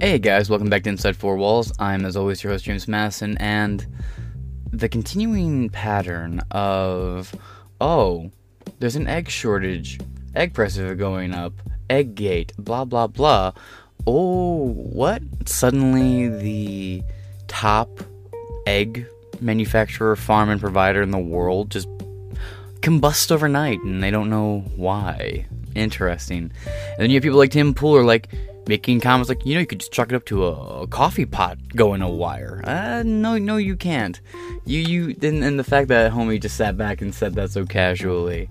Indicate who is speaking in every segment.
Speaker 1: Hey guys, welcome back to Inside Four Walls. I'm, as always, your host, James Masson, and the continuing pattern of, oh, there's an egg shortage, egg prices are going up, egg gate, blah blah blah. Oh, what? Suddenly the top egg manufacturer, farm, and provider in the world just combust overnight, and they don't know why. Interesting. And then you have people like Tim Pool like, making comments like, you know, you could just chuck it up to a, coffee pot going a wire. Uh, no, no, you can't. You, you, and, and the fact that homie just sat back and said that so casually.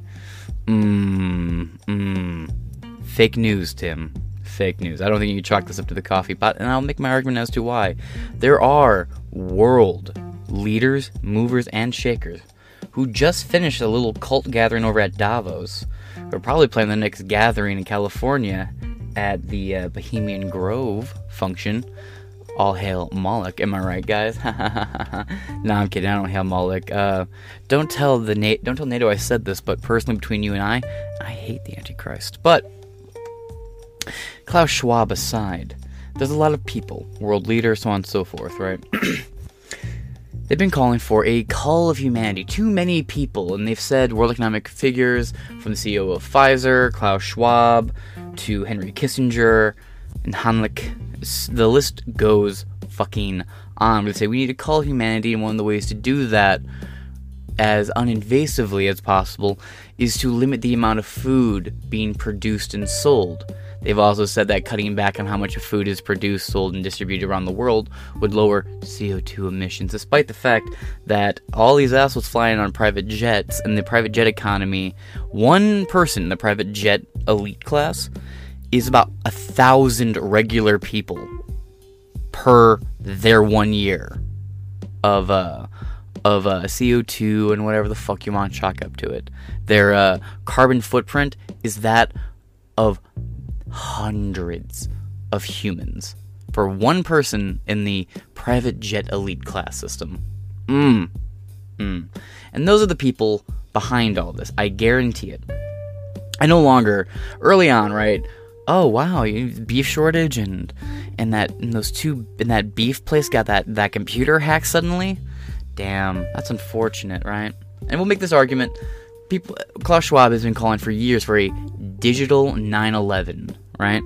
Speaker 1: Mmm, mmm. Fake news, Tim. Fake news. I don't think you can chalk this up to the coffee pot, and I'll make my argument as to why. There are world leaders, movers, and shakers who just finished a little cult gathering over at Davos. We're probably planning the next gathering in California at the uh, Bohemian Grove function. All hail Moloch, am I right, guys? no, I'm kidding. I don't hail Moloch. Uh, don't tell the Na- don't tell NATO I said this, but personally, between you and I, I hate the Antichrist. But Klaus Schwab aside, there's a lot of people, world leaders, so on and so forth, right? They've been calling for a call of humanity. Too many people, and they've said world economic figures from the CEO of Pfizer, Klaus Schwab, to Henry Kissinger and Heinrich. The list goes fucking on. They say we need to call humanity, and one of the ways to do that as uninvasively as possible is to limit the amount of food being produced and sold. They've also said that cutting back on how much food is produced, sold, and distributed around the world would lower CO2 emissions, despite the fact that all these assholes flying on private jets and the private jet economy, one person in the private jet elite class is about a thousand regular people per their one year of uh of uh, CO2 and whatever the fuck you want to chalk up to it. Their uh, carbon footprint is that of hundreds of humans for one person in the private jet elite class system. Mmm. And those are the people behind all this. I guarantee it. I no longer, early on, right? Oh wow, beef shortage and and that and those two in that beef place got that that computer hack suddenly. Damn, that's unfortunate, right? And we'll make this argument. People, Klaus Schwab has been calling for years for a digital 9/11, right?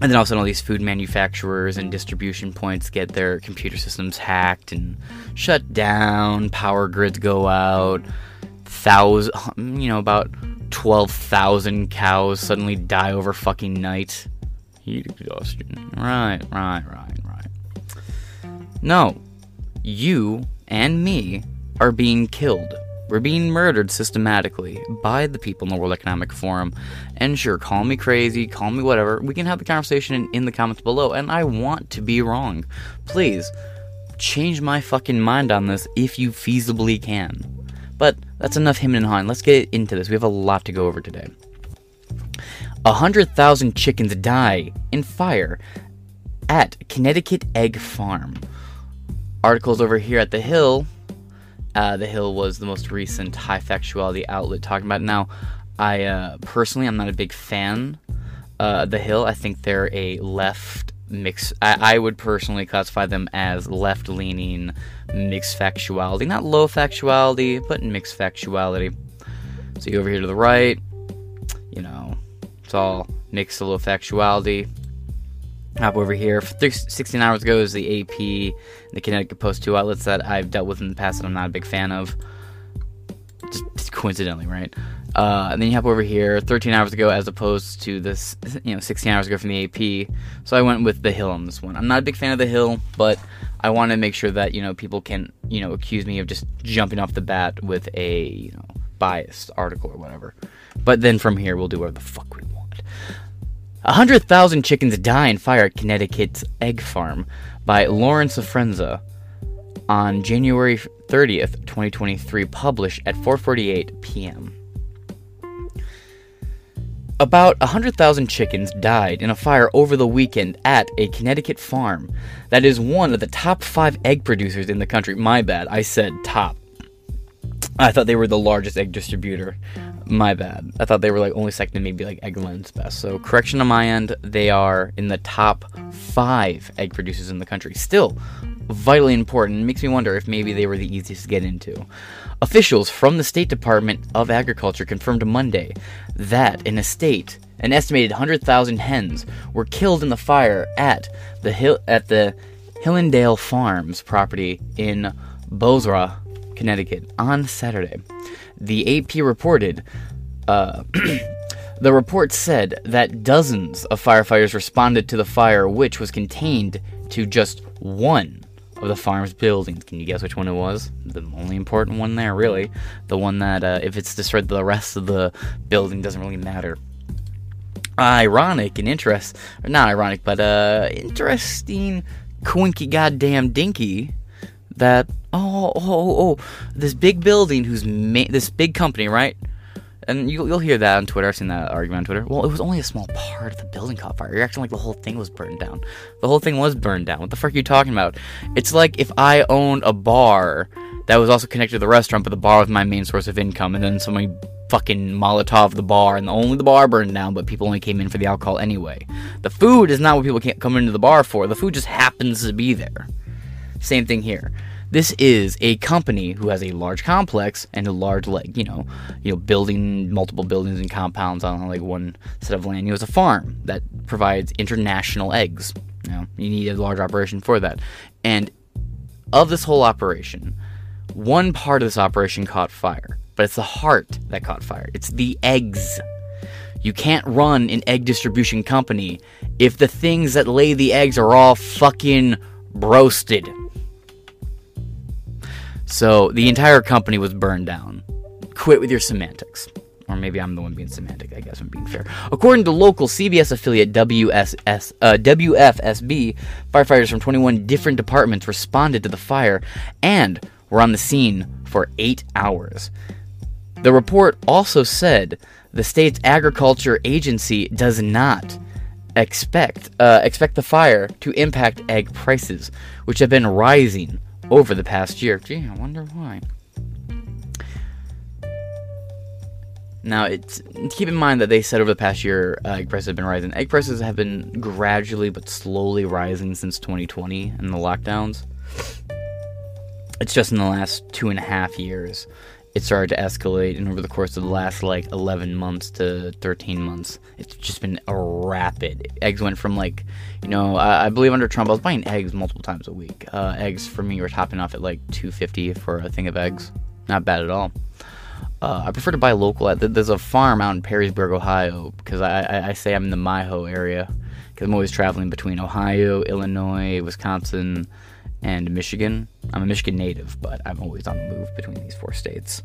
Speaker 1: And then all of a sudden, all these food manufacturers and distribution points get their computer systems hacked and shut down. Power grids go out. Thousand, you know, about 12,000 cows suddenly die over fucking night. Heat exhaustion. Right, right, right, right. No, you and me are being killed we're being murdered systematically by the people in the World Economic Forum. And sure, call me crazy, call me whatever. We can have the conversation in, in the comments below. And I want to be wrong. Please, change my fucking mind on this if you feasibly can. But that's enough him and Han. Let's get into this. We have a lot to go over today. A hundred thousand chickens die in fire at Connecticut Egg Farm. Articles over here at The Hill uh, the Hill was the most recent high factuality outlet talking about. It. Now, I uh, personally, I'm not a big fan. Uh, the Hill, I think they're a left mix. I, I would personally classify them as left leaning mixed factuality, not low factuality, but mixed factuality. So you over here to the right, you know, it's all mixed to low factuality. Hop over here. 16 hours ago is the AP, the Connecticut Post, two outlets that I've dealt with in the past that I'm not a big fan of. Just coincidentally, right? Uh, and then you hop over here 13 hours ago as opposed to this, you know, 16 hours ago from the AP. So I went with The Hill on this one. I'm not a big fan of The Hill, but I want to make sure that, you know, people can, you know, accuse me of just jumping off the bat with a, you know, biased article or whatever. But then from here, we'll do whatever the fuck we want. 100,000 chickens die in fire at Connecticut's egg farm by Lauren Sforza on January 30th, 2023, published at 4:48 p.m. About 100,000 chickens died in a fire over the weekend at a Connecticut farm that is one of the top 5 egg producers in the country. My bad, I said top. I thought they were the largest egg distributor My bad. I thought they were like only second to maybe like Eggland's best. So correction on my end, they are in the top five egg producers in the country. Still vitally important. Makes me wonder if maybe they were the easiest to get into. Officials from the State Department of Agriculture confirmed Monday that in a state, an estimated 100,000 hens were killed in the fire at the Hill at the Hillendale Farms property in Bozrah, Connecticut on Saturday. The AP reported. Uh, the report said that dozens of firefighters responded to the fire, which was contained to just one of the farm's buildings. Can you guess which one it was? The only important one there, really. The one that, uh, if it's destroyed, the rest of the building doesn't really matter. Ironic and interest, not ironic, but uh, interesting, quinky goddamn dinky that oh oh oh, this big building who's ma- this big company right and you, will hear that on Twitter. I've seen that argument on Twitter. Well, it was only a small part of the building caught fire. You're acting like the whole thing was burned down. The whole thing was burned down. What the fuck are you talking about? It's like if I owned a bar that was also connected to the restaurant, but the bar was my main source of income, and then somebody fucking Molotov the bar, and only the bar burned down, but people only came in for the alcohol anyway. The food is not what people can't come into the bar for. The food just happens to be there. Same thing here. This is a company who has a large complex and a large like you know you know building multiple buildings and compounds on like one set of land. You know, it's a farm that provides international eggs. You know, you need a large operation for that. And of this whole operation, one part of this operation caught fire, but it's the heart that caught fire. It's the eggs. You can't run an egg distribution company if the things that lay the eggs are all fucking roasted. So the entire company was burned down. Quit with your semantics. Or maybe I'm the one being semantic, I guess I'm being fair. According to local CBS affiliate WSS, uh, WFSB, firefighters from 21 different departments responded to the fire and were on the scene for eight hours. The report also said the state's agriculture agency does not expect uh, expect the fire to impact egg prices, which have been rising over the past year. Gee, I wonder why. Now, it's keep in mind that they said over the past year uh, egg prices have been rising. Egg prices have been gradually but slowly rising since 2020 and the lockdowns. It's just in the last two and a half years it started to escalate, and over the course of the last like 11 months to 13 months, it's just been a rapid. Eggs went from like, you know, I, I believe under Trump, I was buying eggs multiple times a week. Uh, eggs for me were topping off at like 250 for a thing of eggs. Not bad at all. Uh, I prefer to buy local. There's a farm out in Perrysburg, Ohio, because I, I, I say I'm in the Myho area, because I'm always traveling between Ohio, Illinois, Wisconsin, and Michigan. I'm a Michigan native, but I'm always on the move between these four states.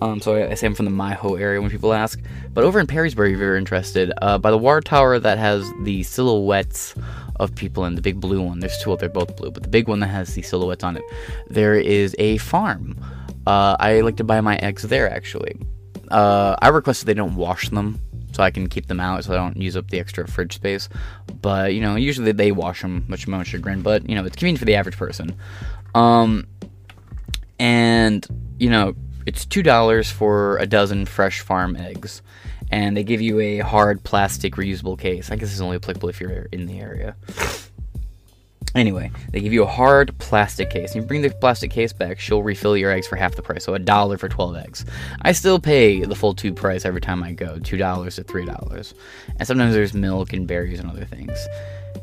Speaker 1: Um, so I, I, say I'm from the Myho area when people ask. But over in Perrysburg, if you're interested, uh, by the water tower that has the silhouettes of people in the big blue one, there's two, they're both blue, but the big one that has the silhouettes on it, there is a farm. Uh, I like to buy my eggs there actually. Uh, I request that they don't wash them so I can keep them out so I don't use up the extra fridge space. But you know, usually they wash them, much to my chagrin. But you know, it's convenient for the average person. Um, and you know, it's two dollars for a dozen fresh farm eggs, and they give you a hard plastic reusable case. I guess it's only applicable if you're in the area. Anyway, they give you a hard plastic case. You bring the plastic case back, she'll refill your eggs for half the price, so a dollar for 12 eggs. I still pay the full tube price every time I go, $2 to $3. And sometimes there's milk and berries and other things.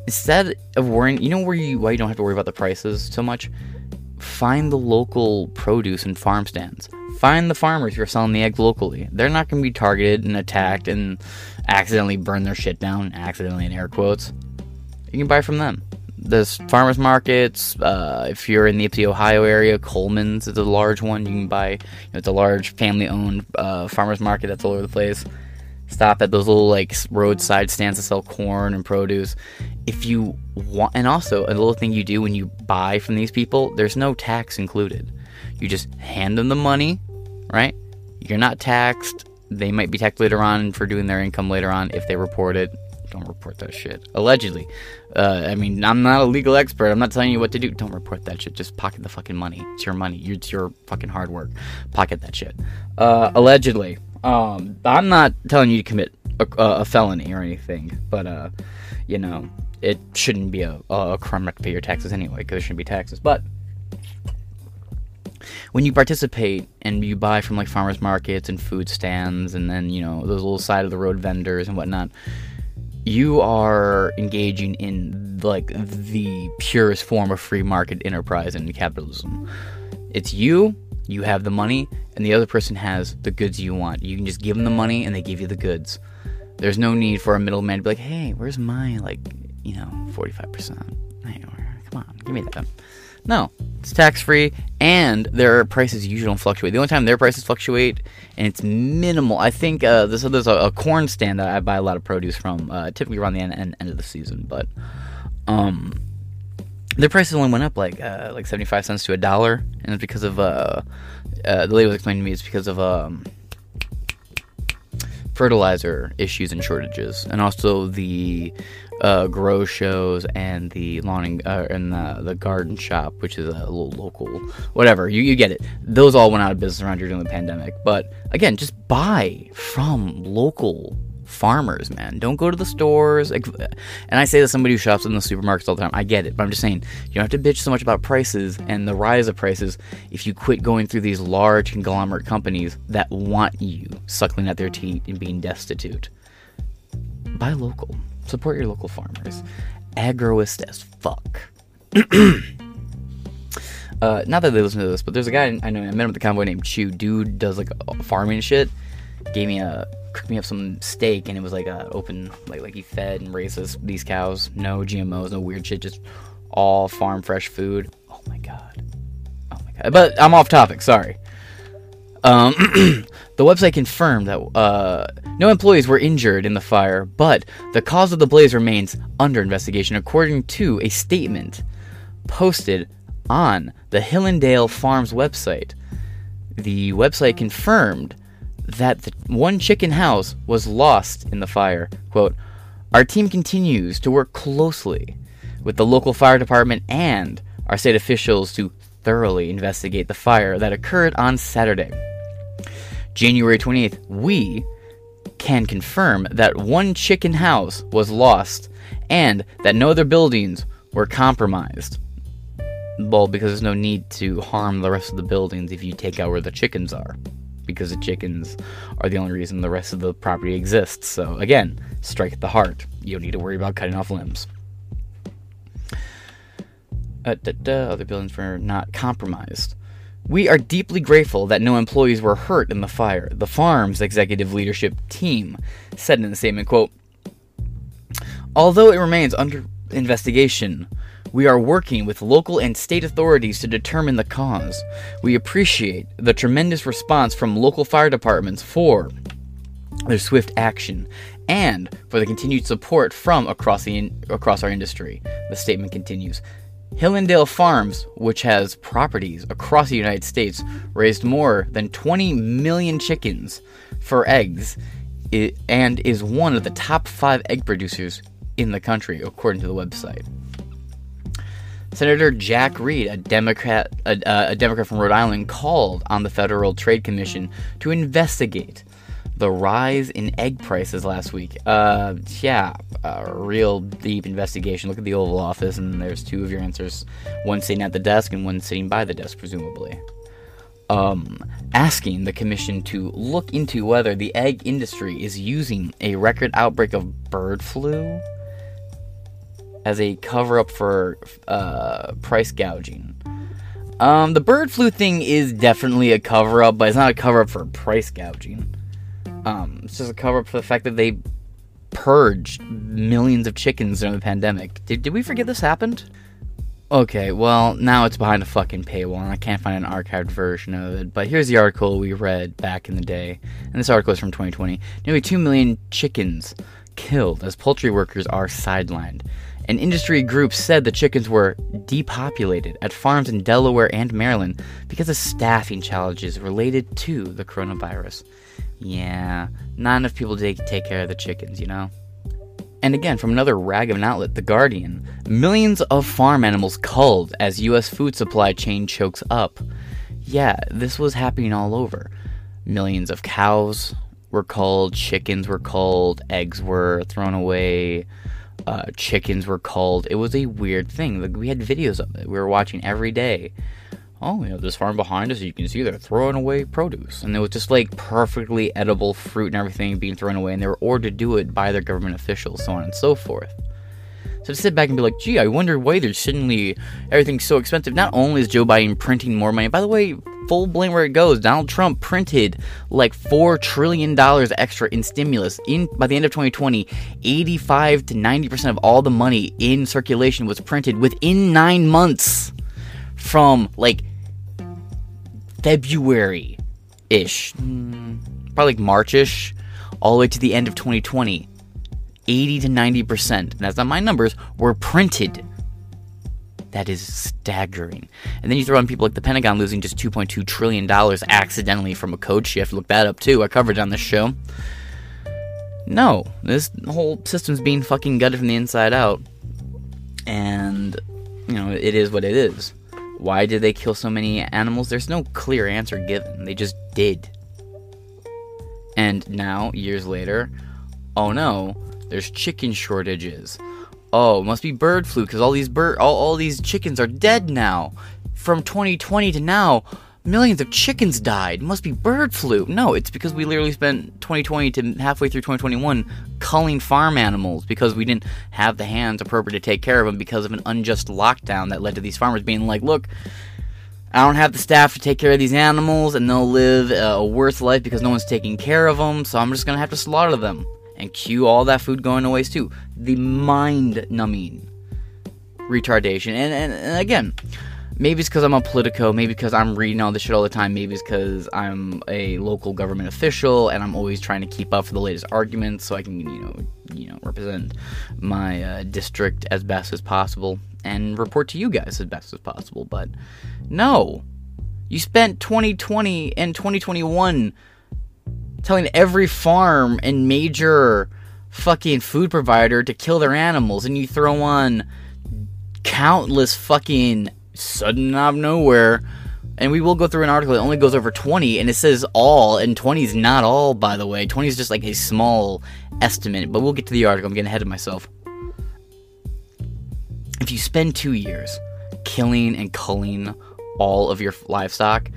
Speaker 1: Instead of worrying, you know where you why you don't have to worry about the prices so much? Find the local produce and farm stands. Find the farmers who are selling the eggs locally. They're not going to be targeted and attacked and accidentally burn their shit down, accidentally in air quotes. You can buy from them there's farmers markets. Uh, if you're in the Ypsi, Ohio area, Coleman's is a large one. You can buy. You know, it's a large family-owned uh, farmers market that's all over the place. Stop at those little like roadside stands to sell corn and produce. If you want, and also a little thing you do when you buy from these people, there's no tax included. You just hand them the money, right? You're not taxed. They might be taxed later on for doing their income later on if they report it don't report that shit. Allegedly. Uh, I mean, I'm not a legal expert. I'm not telling you what to do. Don't report that shit. Just pocket the fucking money. It's your money. It's your fucking hard work. Pocket that shit. Uh, allegedly. Um, I'm not telling you to commit a, a felony or anything, but uh, you know, it shouldn't be a, a crime to pay your taxes anyway, because there shouldn't be taxes. But when you participate and you buy from like farmers markets and food stands, and then you know those little side of the road vendors and whatnot, you are engaging in like the purest form of free market enterprise and capitalism. It's you, you have the money, and the other person has the goods you want. You can just give them the money and they give you the goods. There's no need for a middleman to be like, hey, where's my, like, you know, 45%? Hey, come on, give me that. No, it's tax free, and their prices usually don't fluctuate. The only time their prices fluctuate, and it's minimal. I think uh, there's, there's a, a, corn stand that I buy a lot of produce from, uh, typically around the end, end, end of the season, but um, their prices only went up like uh, like 75 cents to a dollar, and it's because of uh, uh, the lady was explaining to me it's because of um, fertilizer issues and shortages, and also the uh, grow shows and the lawn and, uh, and the, the garden shop, which is a little local, whatever. You, you get it. Those all went out of business around during the pandemic. But again, just buy from local farmers, man. Don't go to the stores. And I say that somebody who shops in the supermarkets all the time. I get it, but I'm just saying you don't have to bitch so much about prices and the rise of prices if you quit going through these large conglomerate companies that want you suckling at their teeth and being destitute. Buy local. Support your local farmers. Agroist as fuck. uh, not that they listen to this, but there's a guy I know. I met him at the convoy named Chew. Dude does like farming shit. Gave me a cooked me up some steak, and it was like a open like like he fed and raises these cows. No GMOs, no weird shit. Just all farm fresh food. Oh my god. Oh my god. But I'm off topic. Sorry. Um, the website confirmed that uh, no employees were injured in the fire, but the cause of the blaze remains under investigation, according to a statement posted on the Hillendale Farms website. The website confirmed that the one chicken house was lost in the fire. Quote, Our team continues to work closely with the local fire department and our state officials to thoroughly investigate the fire that occurred on Saturday. January 28th, we can confirm that one chicken house was lost and that no other buildings were compromised. Well, because there's no need to harm the rest of the buildings if you take out where the chickens are because the chickens are the only reason the rest of the property exists. So, again, strike at the heart. You don't need to worry about cutting off limbs. Uh, da, da, other buildings were not compromised. We are deeply grateful that no employees were hurt in the fire, the farm's executive leadership team said in the statement, quote, Although it remains under investigation, we are working with local and state authorities to determine the cause. We appreciate the tremendous response from local fire departments for their swift action and for the continued support from across the in- across our industry. The statement continues. Hillendale Farms, which has properties across the United States, raised more than 20 million chickens for eggs and is one of the top 5 egg producers in the country according to the website. Senator Jack Reed, a Democrat, a, a, Democrat from Rhode Island, called on the Federal Trade Commission to investigate the rise in egg prices last week. Uh, yeah, a real deep investigation. Look at the Oval Office, and there's two of your answers: one sitting at the desk and one sitting by the desk, presumably. Um, asking the commission to look into whether the egg industry is using a record outbreak of bird flu as a cover up for uh, price gouging. Um, the bird flu thing is definitely a cover up, but it's not a cover up for price gouging. Um, it's just a cover up for the fact that they purged millions of chickens during the pandemic. Did, did we forget this happened? Okay, well, now it's behind a fucking paywall and I can't find an archived version of it. But here's the article we read back in the day. And this article is from 2020. Nearly 2 million chickens killed as poultry workers are sidelined. An industry group said the chickens were depopulated at farms in Delaware and Maryland because of staffing challenges related to the coronavirus. Yeah, not enough people to take care of the chickens, you know? And again, from another rag of an outlet, The Guardian, millions of farm animals culled as U.S. food supply chain chokes up. Yeah, this was happening all over. Millions of cows were culled, chickens were culled, eggs were thrown away, uh, chickens were culled. It was a weird thing. Like, we had videos of it. We were watching every day. Oh, you know, this farm behind us, you can see they're throwing away produce. And it was just like perfectly edible fruit and everything being thrown away. And they were ordered to do it by their government officials, so on and so forth. So to sit back and be like, gee, I wonder why there's suddenly everything's so expensive. Not only is Joe Biden printing more money, by the way, full blame where it goes. Donald Trump printed like four trillion dollars extra in stimulus. In by the end of 2020, 85 to 90 percent of all the money in circulation was printed within nine months from like February ish, mm, probably like Marchish, all the way to the end of 2020. 80 to 90 percent, and that's not my numbers, were printed that is staggering. And then you throw in people like the Pentagon losing just $2.2 trillion accidentally from a code shift. Look that up too. I covered it on this show. No, this whole system's being fucking gutted from the inside out. And, you know, it is what it is. Why did they kill so many animals? There's no clear answer given. They just did. And now, years later, oh no, there's chicken shortages oh, must be bird flu because all these bird, all, all these chickens are dead now. From 2020 to now, millions of chickens died. It must be bird flu. No, it's because we literally spent 2020 to halfway through 2021 culling farm animals because we didn't have the hands appropriate to take care of them because of an unjust lockdown that led to these farmers being like, look. I don't have the staff to take care of these animals, and they'll live a worse life because no one's taking care of them, so I'm just gonna have to slaughter them and cue all that food going to waste too. The mind numbing retardation. And, and, and again, maybe it's because I'm a politico, maybe because I'm reading all this shit all the time, maybe it's because I'm a local government official and I'm always trying to keep up for the latest arguments so I can, you know, you know, represent my uh, district as best as possible and report to you guys as best as possible. But no, you spent 2020 and 2021 telling every farm and major fucking food provider to kill their animals, and you throw on countless fucking sudden out of nowhere. And we will go through an article that only goes over 20, and it says all, and 20 is not all, by the way. 20 is just like a small estimate, but we'll get to the article. I'm getting ahead of myself. If you spend two years killing and culling all of your livestock,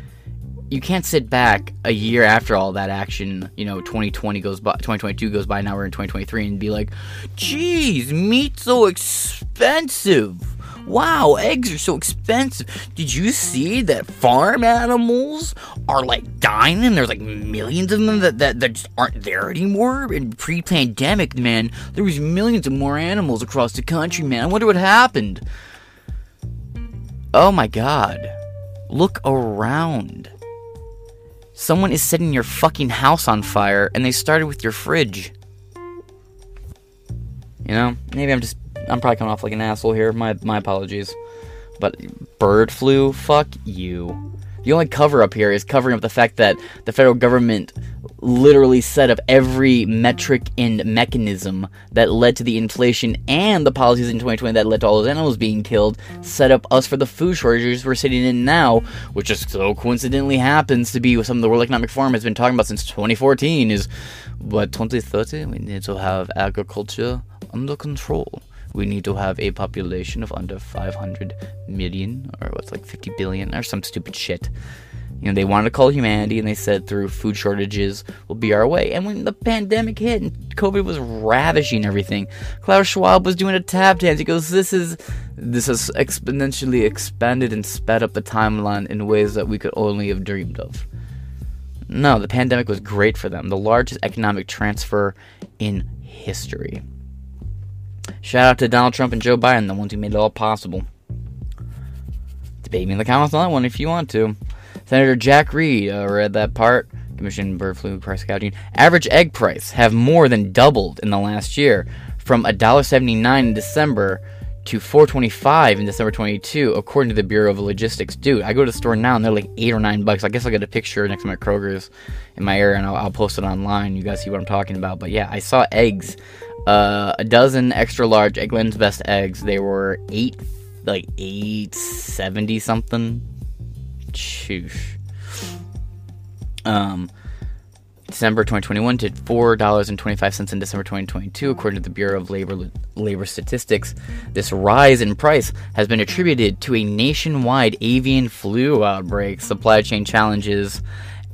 Speaker 1: you can't sit back a year after all that action, you know, 2020 goes by, 2022 goes by, now we're in 2023, and be like, geez, meat's so expensive. Wow, eggs are so expensive. Did you see that farm animals are like dying and there's like millions of them that, that, that just aren't there anymore? And pre pandemic, man, there was millions of more animals across the country, man. I wonder what happened. Oh my god. Look around. Someone is setting your fucking house on fire and they started with your fridge. You know, maybe I'm just I'm probably coming off like an asshole here. My my apologies. But bird flu, fuck you. The only cover up here is covering up the fact that the federal government literally set up every metric and mechanism that led to the inflation and the policies in 2020 that led to all those animals being killed, set up us for the food shortages we're sitting in now, which just so coincidentally happens to be what some of the World Economic Forum has been talking about since 2014 is what 2030 we need to have agriculture under control we need to have a population of under 500 million, or what's like 50 billion, or some stupid shit. You know, they wanted to call humanity, and they said through food shortages will be our way. And when the pandemic hit and COVID was ravishing everything, Klaus Schwab was doing a tap dance. He goes, "This is this has exponentially expanded and sped up the timeline in ways that we could only have dreamed of." No, the pandemic was great for them. The largest economic transfer in history. Shout out to Donald Trump and Joe Biden, the ones who made it all possible. Debate me in the comments on that one if you want to. Senator Jack Reed uh, read that part. Commission bird flu price gouging. Average egg price have more than doubled in the last year, from $1.79 in December to 425 in December 22, according to the Bureau of Logistics. Dude, I go to the store now and they're like eight or nine bucks. I guess I'll get a picture next to my Kroger's in my area and I'll, I'll post it online. You guys see what I'm talking about. But yeah, I saw eggs uh, a dozen extra large Eggland's Best eggs. They were eight, like eight seventy something. Shoosh. Um, December 2021 to $4.25 in December 2022, according to the Bureau of Labor Labor Statistics. This rise in price has been attributed to a nationwide avian flu outbreak, supply chain challenges,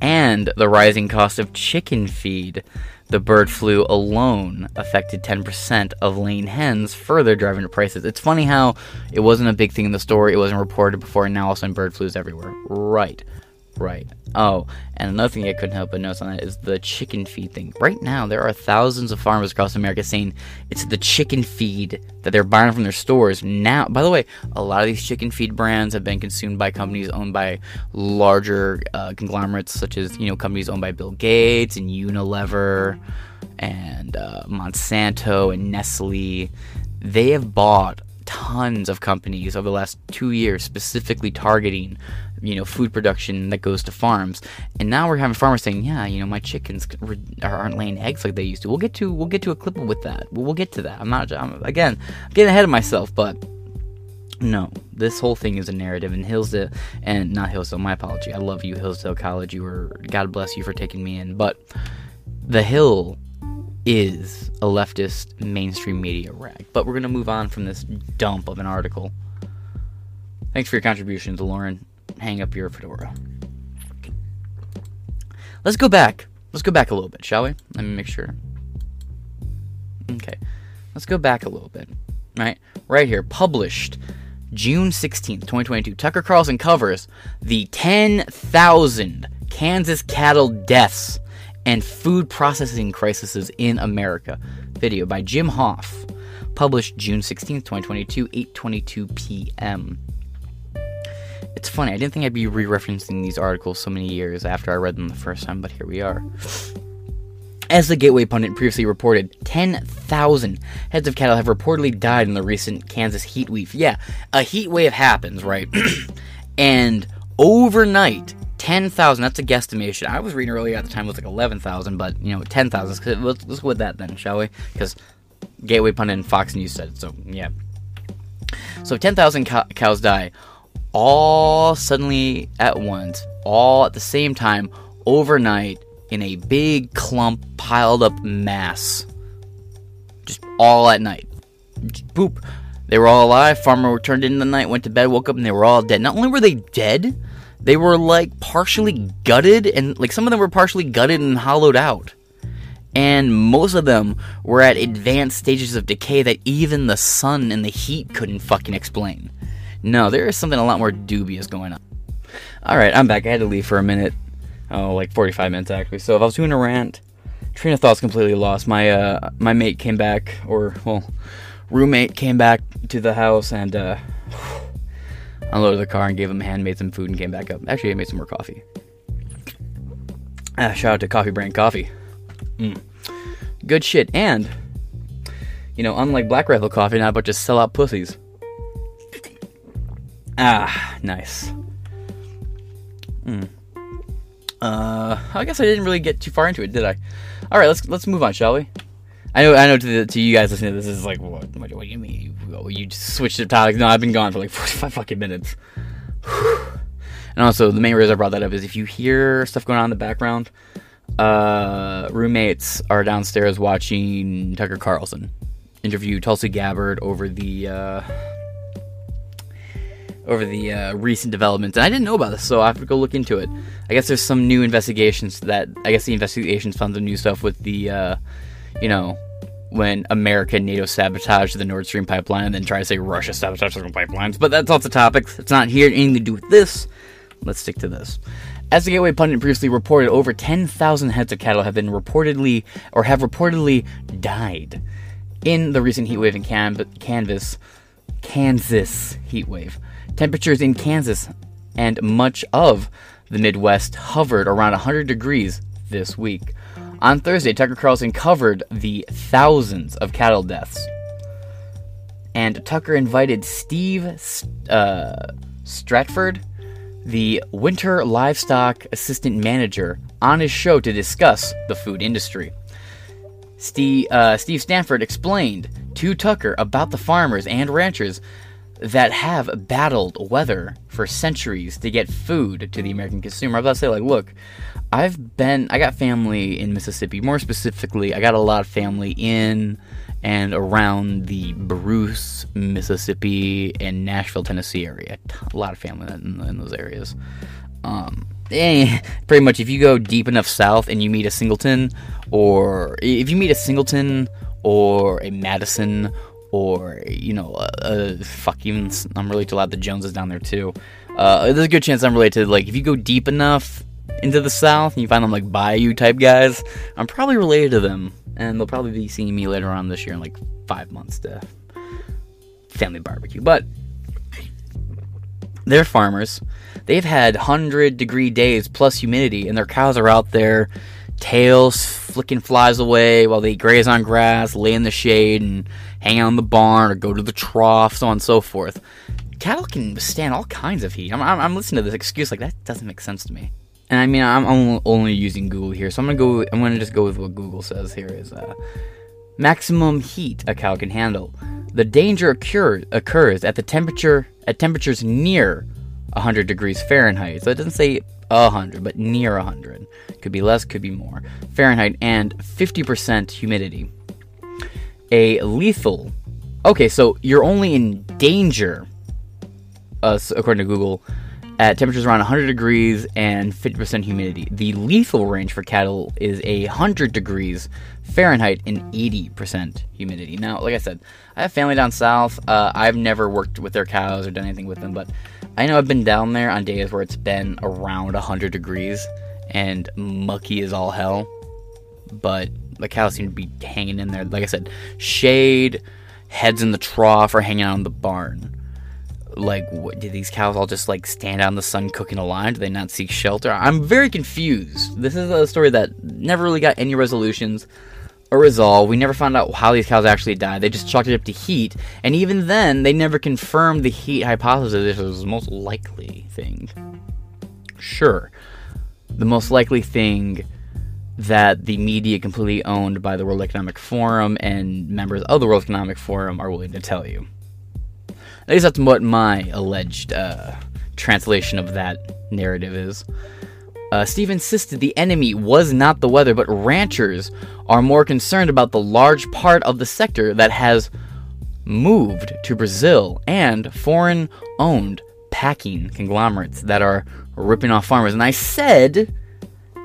Speaker 1: and the rising cost of chicken feed. The bird flu alone affected 10% of laying hens, further driving the prices. It's funny how it wasn't a big thing in the store, it wasn't reported before, and now all of a sudden bird flu is everywhere. Right. Right. Oh, and another thing I couldn't help but notice on that is the chicken feed thing. Right now, there are thousands of farmers across America saying it's the chicken feed that they're buying from their stores. Now, by the way, a lot of these chicken feed brands have been consumed by companies owned by larger uh, conglomerates, such as, you know, companies owned by Bill Gates and Unilever and uh, Monsanto and Nestle. They have bought tons of companies over the last two years specifically targeting you know food production that goes to farms and now we're having farmers saying yeah you know my chickens aren't laying eggs like they used to we'll get to we'll get to a clip with that we'll get to that i'm not I'm, again I'm getting ahead of myself but no, this whole thing is a narrative, and Hillsdale, and not Hillsdale, my apology. I love you, Hillsdale College. You were, God bless you for taking me in. But the Hill is a leftist mainstream media rag. But we're going to move on from this dump of an article. Thanks for your contributions, Lauren. Hang up your fedora. Let's go back. Let's go back a little bit, shall we? Let me make sure. Okay. Let's go back a little bit. Right? Right here. Published June 16th, 2022. Tucker Carlson covers the 10,000 Kansas cattle deaths and Food Processing Crises in America. Video by Jim Hoft. published June 16th, 2022, 8:22 p.m. It's funny, I didn't think I'd be re-referencing these articles so many years after I read them the first time, but here we are. As the Gateway pundit previously reported, 10,000 heads of cattle have reportedly died in the recent Kansas heat wave. Yeah, a heat wave happens, right? and overnight, 10,000, that's a guesstimation. I was reading earlier at the time it was like 11,000, but, you know, 10,000. Let's, let's go with that then, shall we? Because Gateway Pundit and Fox News said it, so yeah. So 10,000 cow- cows die all suddenly at once, all at the same time, overnight, in a big clump piled up mass. Just all at night. Just boop. They were all alive. Farmer returned in the night, went to bed, woke up, and they were all dead. Not only were they dead, they were like partially gutted and like some of them were partially gutted and hollowed out. And most of them were at advanced stages of decay that even the sun and the heat couldn't fucking explain. No, there is something a lot more dubious going on. Alright, I'm back. I had to leave for a minute. Oh, like 45 minutes actually. So if I was doing a rant, train of thought's completely lost. My uh my mate came back or well roommate came back to the house and uh unloaded the car and gave him a hand, made some food, and came back up. Actually, I made some more coffee. Ah, shout out to Coffee Brand Coffee. Mm. Good shit. And, you know, unlike Black Rifle Coffee, not a bunch of sellout pussies. Ah, nice. Hmm. Uh, I guess I didn't really get too far into it, did I? All right, let's let's move on, shall we? I know, I know. To, the, to you guys listening to this, is like, what, what, what do you mean? You, you just switched the topic? No, I've been gone for like forty-five fucking minutes. and also, the main reason I brought that up is if you hear stuff going on in the background, uh, roommates are downstairs watching Tucker Carlson interview Tulsi Gabbard over the uh, over the uh, recent developments, and I didn't know about this, so I have to go look into it. I guess there's some new investigations that I guess the investigations found some new stuff with the. Uh, you know, when America and NATO sabotaged the Nord Stream pipeline and then try to say Russia sabotaged the pipelines. But that's off the topic. It's not here anything to do with this. Let's stick to this. As the Gateway Pundit previously reported, over 10,000 heads of cattle have been reportedly, or have reportedly died in the recent heat wave in Can- Canvas, Kansas heatwave. Temperatures in Kansas and much of the Midwest hovered around 100 degrees this week. On Thursday, Tucker Carlson covered the thousands of cattle deaths. And Tucker invited Steve uh, Stratford, the winter livestock assistant manager, on his show to discuss the food industry. Steve, uh, Steve Stanford explained to Tucker about the farmers and ranchers that have battled weather for centuries to get food to the American consumer. I was about to say, like, look, I've been, I got family in Mississippi. More specifically, I got a lot of family in and around the Bruce, Mississippi, and Nashville, Tennessee area. A lot of family in, in those areas. Um, eh, pretty much, if you go deep enough south and you meet a singleton, or if you meet a singleton or a Madison or you know, uh, fuck, even I'm related to a lot of the Joneses down there too. Uh, there's a good chance I'm related to like if you go deep enough into the South and you find them like Bayou type guys, I'm probably related to them, and they'll probably be seeing me later on this year in like five months to family barbecue. But they're farmers. They've had hundred degree days plus humidity, and their cows are out there tails flicking flies away while they graze on grass, lay in the shade, and hang out in the barn or go to the trough, so on and so forth. Cattle can withstand all kinds of heat. I'm, I'm, I'm listening to this excuse like that doesn't make sense to me. And I mean, I'm only using Google here, so I'm gonna go. I'm gonna just go with what Google says here is uh, maximum heat a cow can handle. The danger occur, occurs at the temperature at temperatures near 100 degrees Fahrenheit. So it doesn't say 100, but near 100. Could be less, could be more. Fahrenheit and 50% humidity. A lethal. Okay, so you're only in danger, uh, according to Google, at temperatures around 100 degrees and 50% humidity. The lethal range for cattle is a 100 degrees Fahrenheit and 80% humidity. Now, like I said, I have family down south. Uh, I've never worked with their cows or done anything with them, but I know I've been down there on days where it's been around 100 degrees and mucky as all hell. But the cows seem to be hanging in there. Like I said, shade, heads in the trough, or hanging out in the barn. Like, what, these cows all just like stand out in the sun cooking a line? Do they not seek shelter? I'm very confused. This is a story that never really got any resolutions or resolve. We never found out how these cows actually died. They just chalked it up to heat, and even then, they never confirmed the heat hypothesis This was the most likely thing. Sure, the most likely thing that the media completely owned by the World Economic Forum and members of the World Economic Forum are willing to tell you. At least that's what my alleged uh, translation of that narrative is. Uh, Steve insisted the enemy was not the weather, but ranchers are more concerned about the large part of the sector that has moved to Brazil and foreign owned packing conglomerates that are ripping off farmers. And I said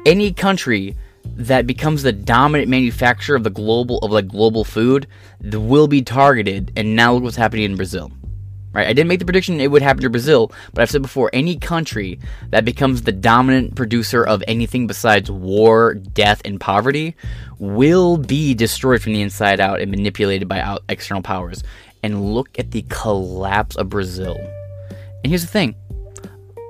Speaker 1: any country that becomes the dominant manufacturer of the global of like global food will be targeted and now look what's happening in Brazil. Right? I didn't make the prediction it would happen to Brazil, but I've said before any country that becomes the dominant producer of anything besides war, death, and poverty will be destroyed from the inside out and manipulated by external powers. And look at the collapse of Brazil. And here's the thing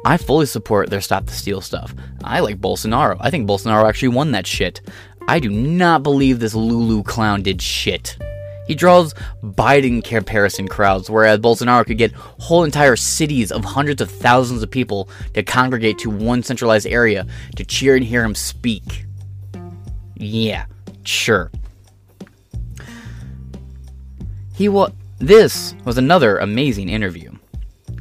Speaker 1: I fully support their stop the steal stuff. I like Bolsonaro. I think Bolsonaro actually won that shit. I do not believe this Lulu clown did shit. He draws Biden comparison crowds, whereas Bolsonaro could get whole entire cities of hundreds of thousands of people to congregate to one centralized area to cheer and hear him speak. Yeah, sure. He was. This was another amazing interview.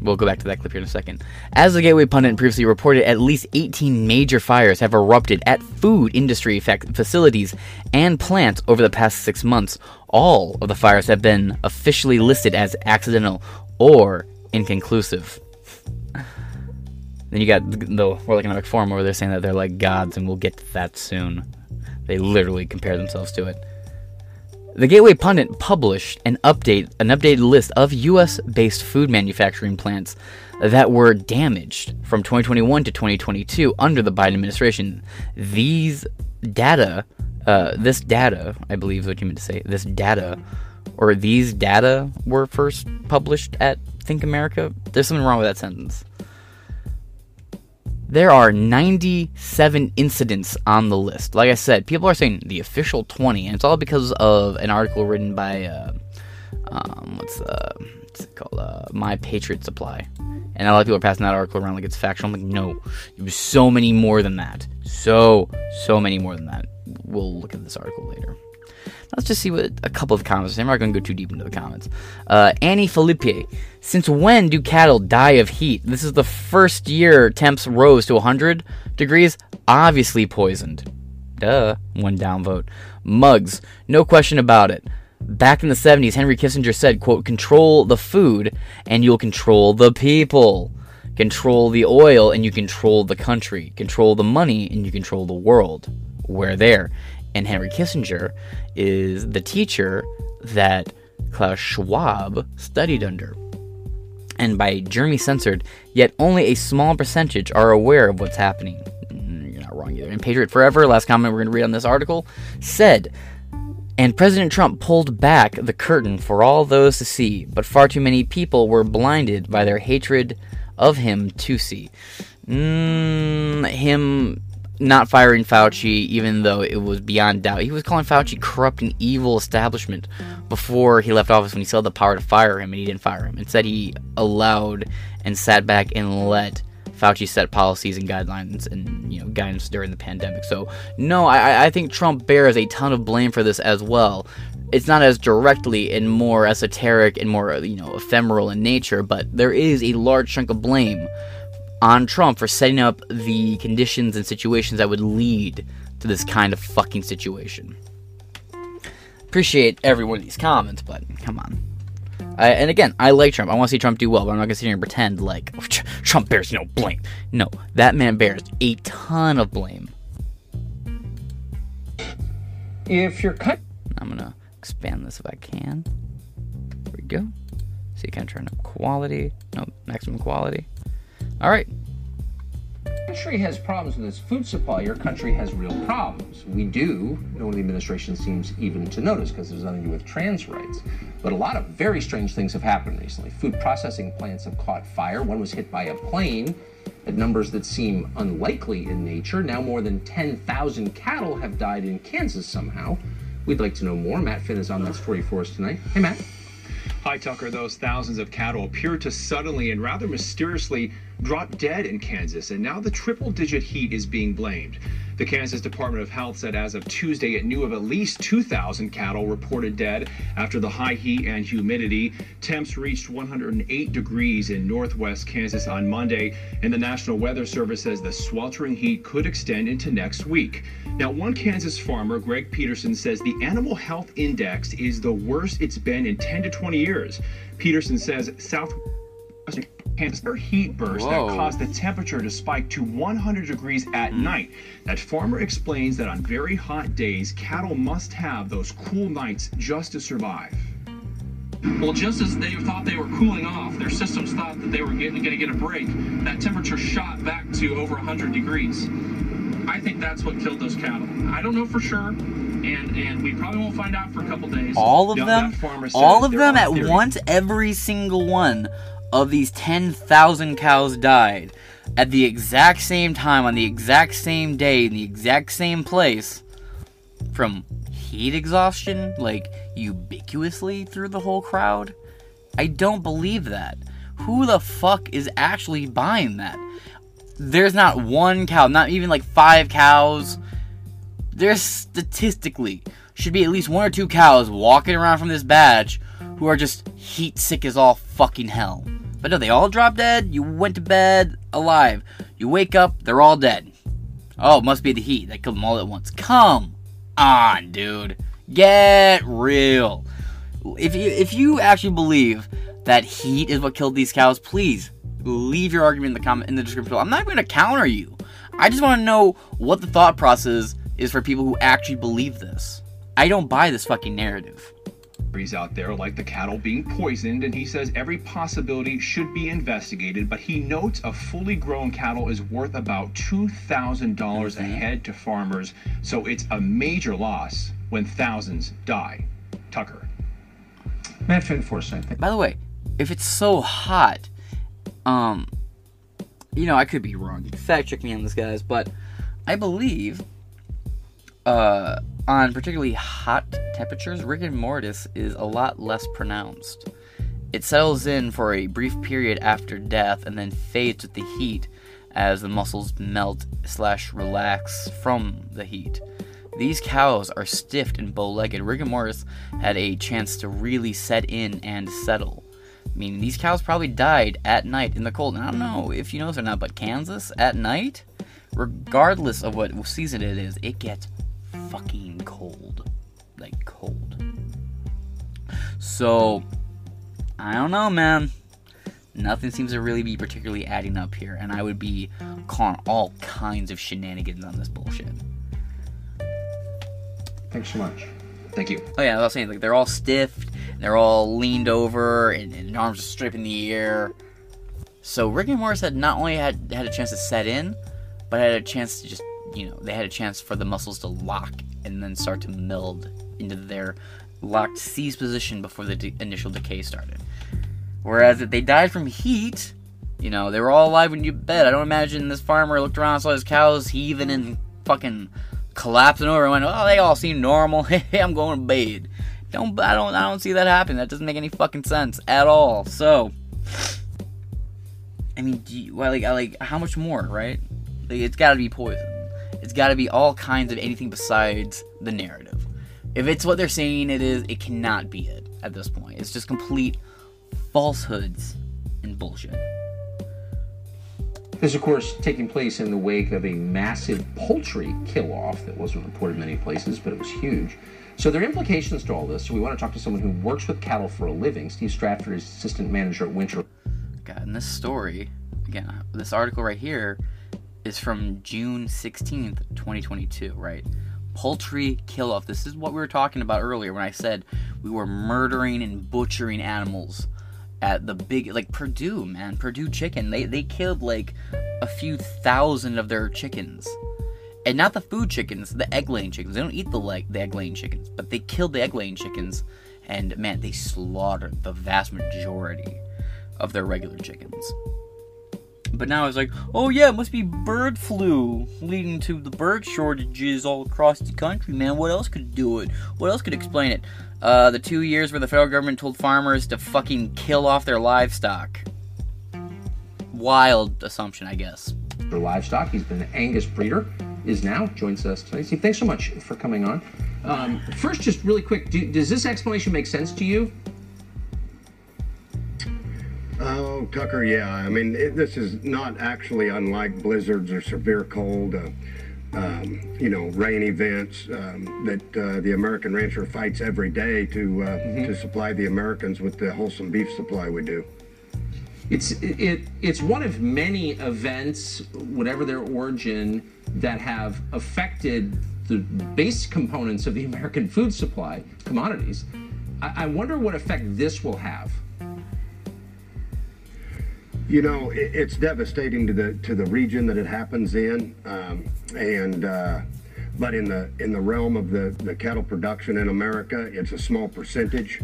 Speaker 1: We'll go back to that clip here in a second. As the Gateway Pundit previously reported, at least 18 major fires have erupted at food industry facilities and plants over the past six months. All of the fires have been officially listed as accidental or inconclusive. then you got the World Economic Forum where they're saying that they're like gods, and we'll get to that soon. They literally compare themselves to it. The Gateway Pundit published an update, an updated list of U.S.-based food manufacturing plants that were damaged from 2021 to 2022 under the Biden administration. These data, uh, this data, I believe is what you meant to say. This data, or these data, were first published at Think America. There's something wrong with that sentence. There are 97 incidents on the list. Like I said, people are saying the official 20, and it's all because of an article written by, uh, um, what's, uh, what's it called? Uh, My Patriot Supply. And a lot of people are passing that article around like it's factual. I'm like, no, it was so many more than that. So, so many more than that. We'll look at this article later. Let's just see what a couple of comments. I'm not going to go too deep into the comments. Uh, Annie Felipe, since when do cattle die of heat? This is the first year temps rose to 100 degrees. Obviously poisoned. Duh. One downvote. Mugs, no question about it. Back in the 70s, Henry Kissinger said, quote, control the food and you'll control the people. Control the oil and you control the country. Control the money and you control the world. We're there. And Henry Kissinger is the teacher that Klaus Schwab studied under. And by Jeremy censored, yet only a small percentage are aware of what's happening. Mm, you're not wrong either. And Patriot Forever, last comment we're going to read on this article, said and President Trump pulled back the curtain for all those to see, but far too many people were blinded by their hatred of him to see. Mm, him not firing Fauci, even though it was beyond doubt. He was calling Fauci corrupt and evil establishment before he left office when he still had the power to fire him, and he didn't fire him. Instead, he allowed and sat back and let Fauci set policies and guidelines and you know guidance during the pandemic. So no, I, I think Trump bears a ton of blame for this as well. It's not as directly and more esoteric and more you know ephemeral in nature, but there is a large chunk of blame on Trump for setting up the conditions and situations that would lead to this kind of fucking situation. Appreciate every one of these comments, but come on. I, and again, I like Trump. I want to see Trump do well, but I'm not going to sit here and pretend like oh, Trump bears no blame. No, that man bears a ton of blame.
Speaker 2: If you're cut,
Speaker 1: I'm going to expand this if I can. There we go. So you can turn up quality. No, maximum quality. All right
Speaker 2: country has problems with its food supply, your country has real problems. We do, no one in the administration seems even to notice because there's nothing to do with trans rights. But a lot of very strange things have happened recently. Food processing plants have caught fire. One was hit by a plane at numbers that seem unlikely in nature. Now more than 10,000 cattle have died in Kansas somehow. We'd like to know more. Matt Finn is on that story for us tonight. Hey, Matt.
Speaker 3: Hi, Tucker. Those thousands of cattle appear to suddenly and rather mysteriously drop dead in Kansas, and now the triple digit heat is being blamed. The Kansas Department of Health said as of Tuesday it knew of at least 2,000 cattle reported dead after the high heat and humidity. Temps reached 108 degrees in northwest Kansas on Monday, and the National Weather Service says the sweltering heat could extend into next week. Now, one Kansas farmer, Greg Peterson, says the animal health index is the worst it's been in 10 to 20 years. Peterson says Cancer heat burst Whoa. that caused the temperature to spike to 100 degrees at mm. night. That farmer explains that on very hot days, cattle must have those cool nights just to survive.
Speaker 4: Well, just as they thought they were cooling off, their systems thought that they were going to get a break. That temperature shot back to over 100 degrees. I think that's what killed those cattle. I don't know for sure, and and we probably won't find out for a couple days.
Speaker 1: All of them, all of them at once, every single one of these 10,000 cows died at the exact same time, on the exact same day, in the exact same place from heat exhaustion, like ubiquitously through the whole crowd? I don't believe that. Who the fuck is actually buying that? There's not one cow, not even like five cows. There's statistically should be at least one or two cows walking around from this badge who are just heat sick as all fucking hell. But no, they all drop dead. You went to bed alive. You wake up, they're all dead. Oh, it must be the heat that killed them all at once. Come on, dude. Get real. If you if you actually believe that heat is what killed these cows, please leave your argument in the comment in the description. I'm not going to counter you. I just want to know what the thought process is for people who actually believe this. I don't buy this fucking narrative
Speaker 3: out there, like the cattle being poisoned, and he says every possibility should be investigated. But he notes a fully grown cattle is worth about $2,000 a head to farmers, so it's a major loss when thousands die. Tucker.
Speaker 2: Matt Finn Forsyth.
Speaker 1: By the way, if it's so hot, um, you know, I could be wrong. Fact check me on this, guys, but I believe, uh, on particularly hot temperatures, rigor mortis is a lot less pronounced. It settles in for a brief period after death and then fades with the heat as the muscles melt slash relax from the heat. These cows are stiffed and bow legged. Rigor mortis had a chance to really set in and settle. I mean, these cows probably died at night in the cold. And I don't know if you know this or not, but Kansas at night, regardless of what season it is, it gets fucking cold. Like, cold. So, I don't know, man. Nothing seems to really be particularly adding up here, and I would be calling all kinds of shenanigans on this bullshit.
Speaker 2: Thanks so much.
Speaker 3: Thank you.
Speaker 1: Oh yeah, I was saying like they're all stiff, they're all leaned over, and, and arms are straight in the air. So rigor mortis had not only had had a chance to set in, but had a chance to just you know they had a chance for the muscles to lock and then start to meld into their locked seized position before the de- initial decay started. Whereas if they died from heat, you know they were all alive when you bed. I don't imagine this farmer looked around, saw his cows heaving and fucking collapsing over and went, "Oh, they all seem normal. Hey, I'm going to bed." Don't I don't I don't see that happen. That doesn't make any fucking sense at all. So, I mean, do you, well, like like how much more, right? Like, it's got to be poison. It's got to be all kinds of anything besides the narrative. If it's what they're saying it is, it cannot be it at this point. It's just complete falsehoods and bullshit.
Speaker 2: This, of course, taking place in the wake of a massive poultry kill off that wasn't reported many places, but it was huge. So, there are implications to all this. So, we want to talk to someone who works with cattle for a living. Steve Stratford is assistant manager at Winter.
Speaker 1: God, and this story, again, this article right here is from June 16th, 2022, right? Poultry kill off. This is what we were talking about earlier when I said we were murdering and butchering animals at the big like Perdue, man, Perdue chicken. They they killed like a few thousand of their chickens. And not the food chickens, the egg laying chickens. They don't eat the leg the egg laying chickens, but they killed the egg laying chickens and man, they slaughtered the vast majority of their regular chickens. But now it's like, oh yeah, it must be bird flu leading to the bird shortages all across the country, man. What else could do it? What else could explain it? Uh, the two years where the federal government told farmers to fucking kill off their livestock. Wild assumption, I guess.
Speaker 2: For livestock, he's been an Angus breeder, is now joins us tonight. Steve, thanks so much for coming on. Um, first, just really quick, do, does this explanation make sense to you?
Speaker 5: Oh, Tucker, yeah. I mean, it, this is not actually unlike blizzards or severe cold, uh, um, you know, rain events um, that uh, the American rancher fights every day to uh, to supply the Americans with the wholesome beef supply we do.
Speaker 2: It's it it's one of many events, whatever their origin, that have affected the base components of the American food supply, commodities. I, I wonder what effect this will have.
Speaker 5: You know, it, it's devastating to the to the region that it happens in, um, and uh, but in the in the realm of the the cattle production in America, it's a small percentage.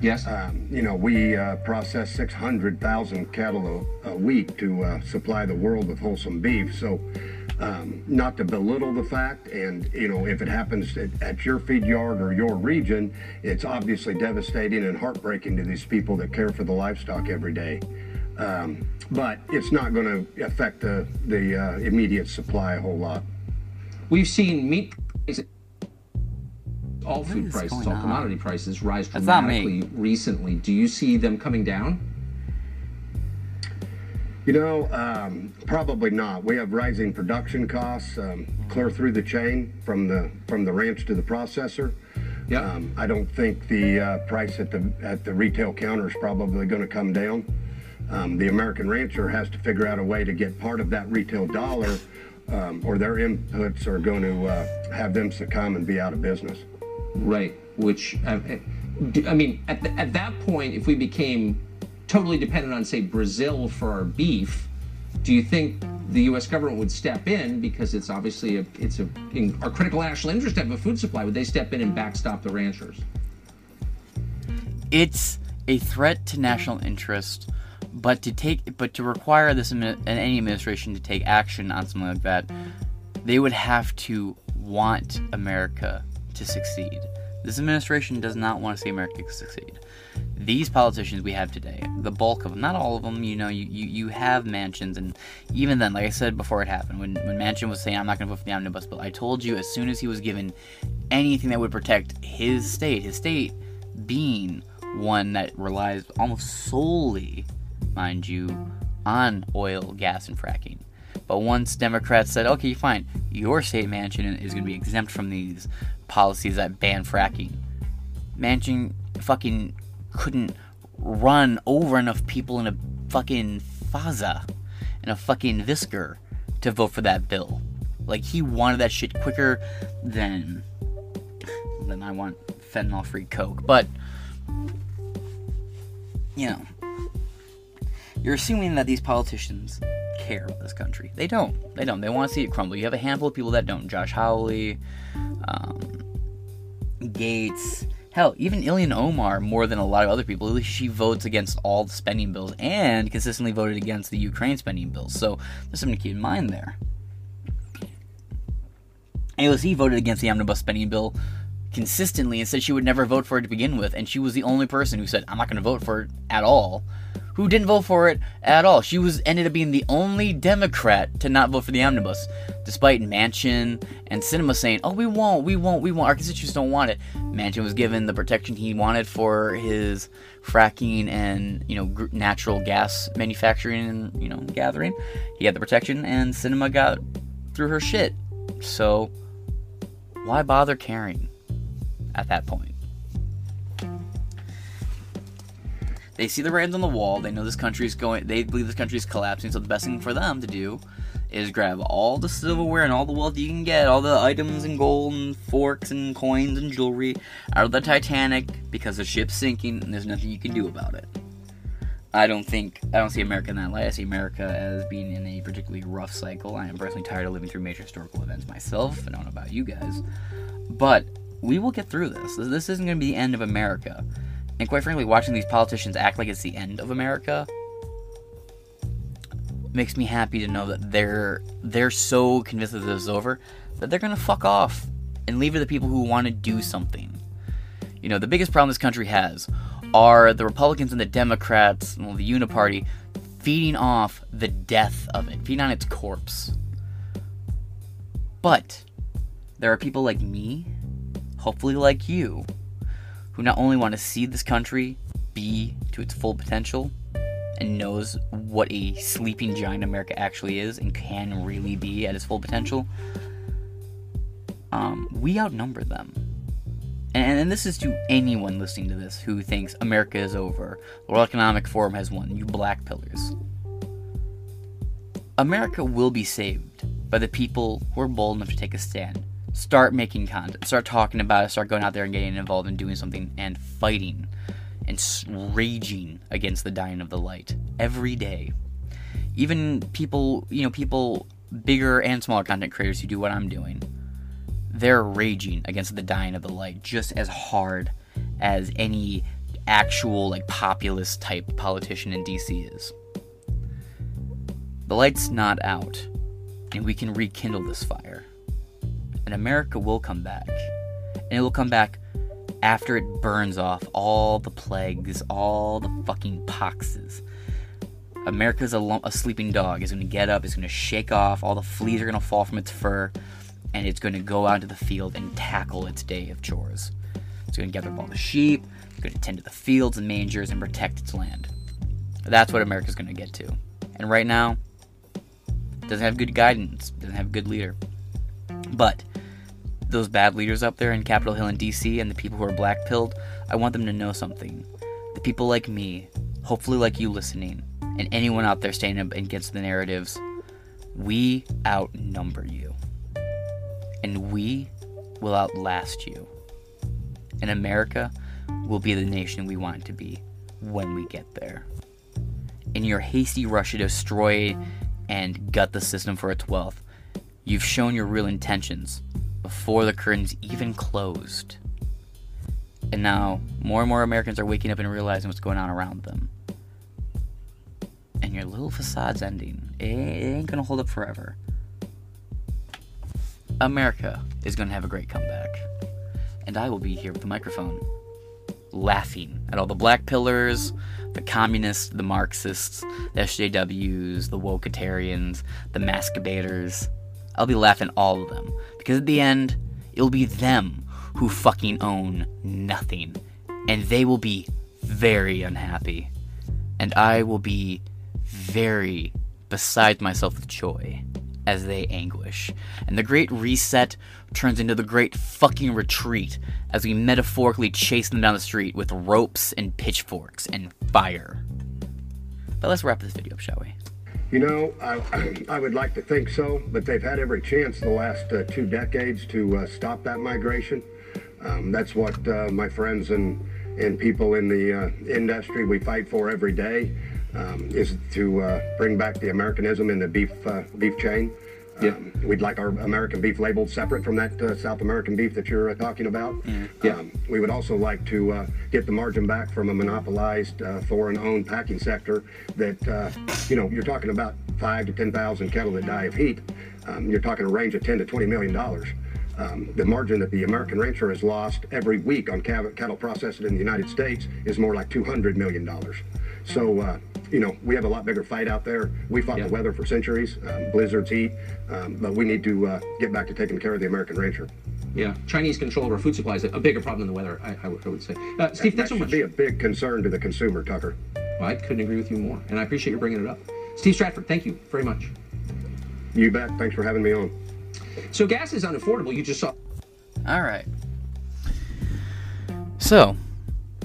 Speaker 2: Yes.
Speaker 5: Um, you know, we uh, process 600,000 cattle a, a week to uh, supply the world with wholesome beef. So, um, not to belittle the fact, and you know, if it happens at, at your feed yard or your region, it's obviously devastating and heartbreaking to these people that care for the livestock every day. Um, but it's not going to affect the the uh, immediate supply a whole lot.
Speaker 2: We've seen meat prices, all food prices,
Speaker 1: going
Speaker 2: all
Speaker 1: on?
Speaker 2: commodity prices rise
Speaker 1: That's not me.
Speaker 2: dramatically recently. Do you see them coming down?
Speaker 5: You know, um, probably not. We have rising production costs um, clear through the chain from the from the ranch to the processor.
Speaker 2: Yeah.
Speaker 5: Um, I don't think the uh, price at the at the retail counter is probably going to come down. Um, the American rancher has to figure out a way to get part of that retail dollar, um, or their inputs are going to uh, have them succumb and be out of business.
Speaker 2: Right. Which, uh, uh, I mean, at, the, at that point, if we became totally dependent on, say, Brazil for our beef, do you think the U.S. government would step in because it's obviously a, it's a, in our critical national interest to have a food supply? Would they step in and backstop the ranchers?
Speaker 1: It's a threat to national interest, but to take but to require this admi- any administration to take action on something like that, they would have to want America to succeed. This administration does not want to see America succeed. These politicians we have today, the bulk of them, not all of them, you know, you, you, you have mansions, and even then, like I said before it happened, when, when Manchin was saying, I'm not going to vote for the omnibus bill, I told you as soon as he was given anything that would protect his state, his state being one that relies almost solely, mind you, on oil, gas, and fracking. But once Democrats said, okay, fine, your state Manchin is going to be exempt from these policies that ban fracking, Manchin fucking couldn't run over enough people in a fucking Faza, in a fucking Visker, to vote for that bill. Like, he wanted that shit quicker than, than I want fentanyl free Coke. But, you know, you're assuming that these politicians care about this country. They don't. They don't. They want to see it crumble. You have a handful of people that don't. Josh Hawley, um, Gaetz, hell, even Ilhan Omar more than a lot of other people. She votes against all the spending bills and consistently voted against the Ukraine spending bills. So there's something to keep in mind there. AOC voted against the omnibus spending bill consistently and said she would never vote for it to begin with, and she was the only person who said, I'm not going to vote for it at all who didn't vote for it at all. She was ended up being the only Democrat to not vote for the omnibus, despite Manchin and Sinema saying, "Oh, we won't, we won't, we won't. Our constituents don't want it." Manchin was given the protection he wanted for his fracking and you know natural gas manufacturing and you know gathering. He had the protection, and Sinema got through her shit. So why bother caring at that point? They see the writings on the wall. They know this country is going. They believe this country is collapsing. So the best thing for them to do is grab all the silverware and all the wealth you can get, all the items and gold and forks and coins and jewelry out of the Titanic because the ship's sinking and there's nothing you can do about it. I don't think I don't see America in that light. I see America as being in a particularly rough cycle. I am personally tired of living through major historical events myself. I don't know about you guys, but we will get through this. This isn't going to be the end of America. And quite frankly, watching these politicians act like it's the end of America makes me happy to know that they're they're so convinced that this is over that they're gonna fuck off and leave it to the people who want to do something. You know, the biggest problem this country has are the Republicans and the Democrats, well, the Uniparty, feeding off the death of it, feeding on its corpse. But there are people like me, hopefully like you, who not only want to see this country be to its full potential and knows what a sleeping giant America actually is and can really be at its full potential, um, we outnumber them. And, and, this is to anyone listening to this who thinks America is over, the World Economic Forum has won, you black pillars. America will be saved by the people who are bold enough to take a stand start making content, start talking about it, start going out there and getting involved and doing something and fighting and raging against the dying of the light every day. Even people, you know, people bigger and smaller content creators who do what I'm doing, they're raging against the dying of the light just as hard as any actual like populist type politician in DC is. The light's not out, and we can rekindle this fire and America will come back. And it will come back after it burns off all the plagues, all the fucking poxes. America's a, a sleeping dog. It's going to get up, it's going to shake off, all the fleas are going to fall from its fur, and it's going to go out into the field and tackle its day of chores. It's going to gather up all the sheep, it's going to tend to the fields and mangers and protect its land. That's what America's going to get to. And right now, doesn't have good guidance, doesn't have a good leader. But those bad leaders up there in Capitol Hill and DC and the people who are black pilled, I want them to know something. The people like me, hopefully like you listening, and anyone out there standing up against the narratives, we outnumber you. And we will outlast you. And America will be the nation we want it to be when we get there. In your hasty rush to destroy and gut the system for its wealth, you've shown your real intentions before the curtains even closed. And now, more and more Americans are waking up and realizing what's going on around them. And your little facade's ending. It ain't gonna hold up forever. America is gonna have a great comeback. and I will be here with the microphone, laughing at all the black pillars, the communists, the Marxists, the SJWs, the wokeitarians, the masturbators. I'll be laughing at all of them because at the end, it'll be them who fucking own nothing, and they will be very unhappy, and I will be very beside myself with joy as they anguish. And the great reset turns into the great fucking retreat as we metaphorically chase them down the street with ropes and pitchforks and fire. But let's wrap this video up, shall we?
Speaker 5: You know, I, I would like to think so, but they've had every chance the last uh, two decades to uh, stop that migration. Um, that's what uh, my friends and, and people in the uh, industry we fight for every day um, is to uh, bring back the Americanism in the beef uh, beef chain.
Speaker 2: Yeah.
Speaker 5: Um, we'd like our American beef labeled separate from that uh, South American beef that you're uh, talking about.
Speaker 2: Yeah.
Speaker 5: Um, we would also like to uh, get the margin back from a monopolized uh, foreign-owned packing sector that, uh, you know, you're talking about five to 10,000 cattle that die of heat. Um, you're talking a range of 10 to 20 million dollars. Um, the margin that the American rancher has lost every week on cattle processed in the United States is more like 200 million dollars. So, uh, you know, we have a lot bigger fight out there. We fought
Speaker 2: Yeah.
Speaker 5: the weather for centuries, um, blizzards, heat, um, but we need to uh, get back to taking care of the American rancher.
Speaker 2: Yeah, Chinese control of our food supply is a bigger problem than the weather. I, I, would, I would say. Uh, Steve,
Speaker 5: that
Speaker 2: thanks so
Speaker 5: should
Speaker 2: much.
Speaker 5: be a big concern to the consumer, Tucker.
Speaker 2: Well, I couldn't agree with you more, and I appreciate you bringing it up. Steve Stratford, thank you very much.
Speaker 5: You bet. Thanks for having me on.
Speaker 2: So gas is unaffordable. You just saw.
Speaker 1: All right. So,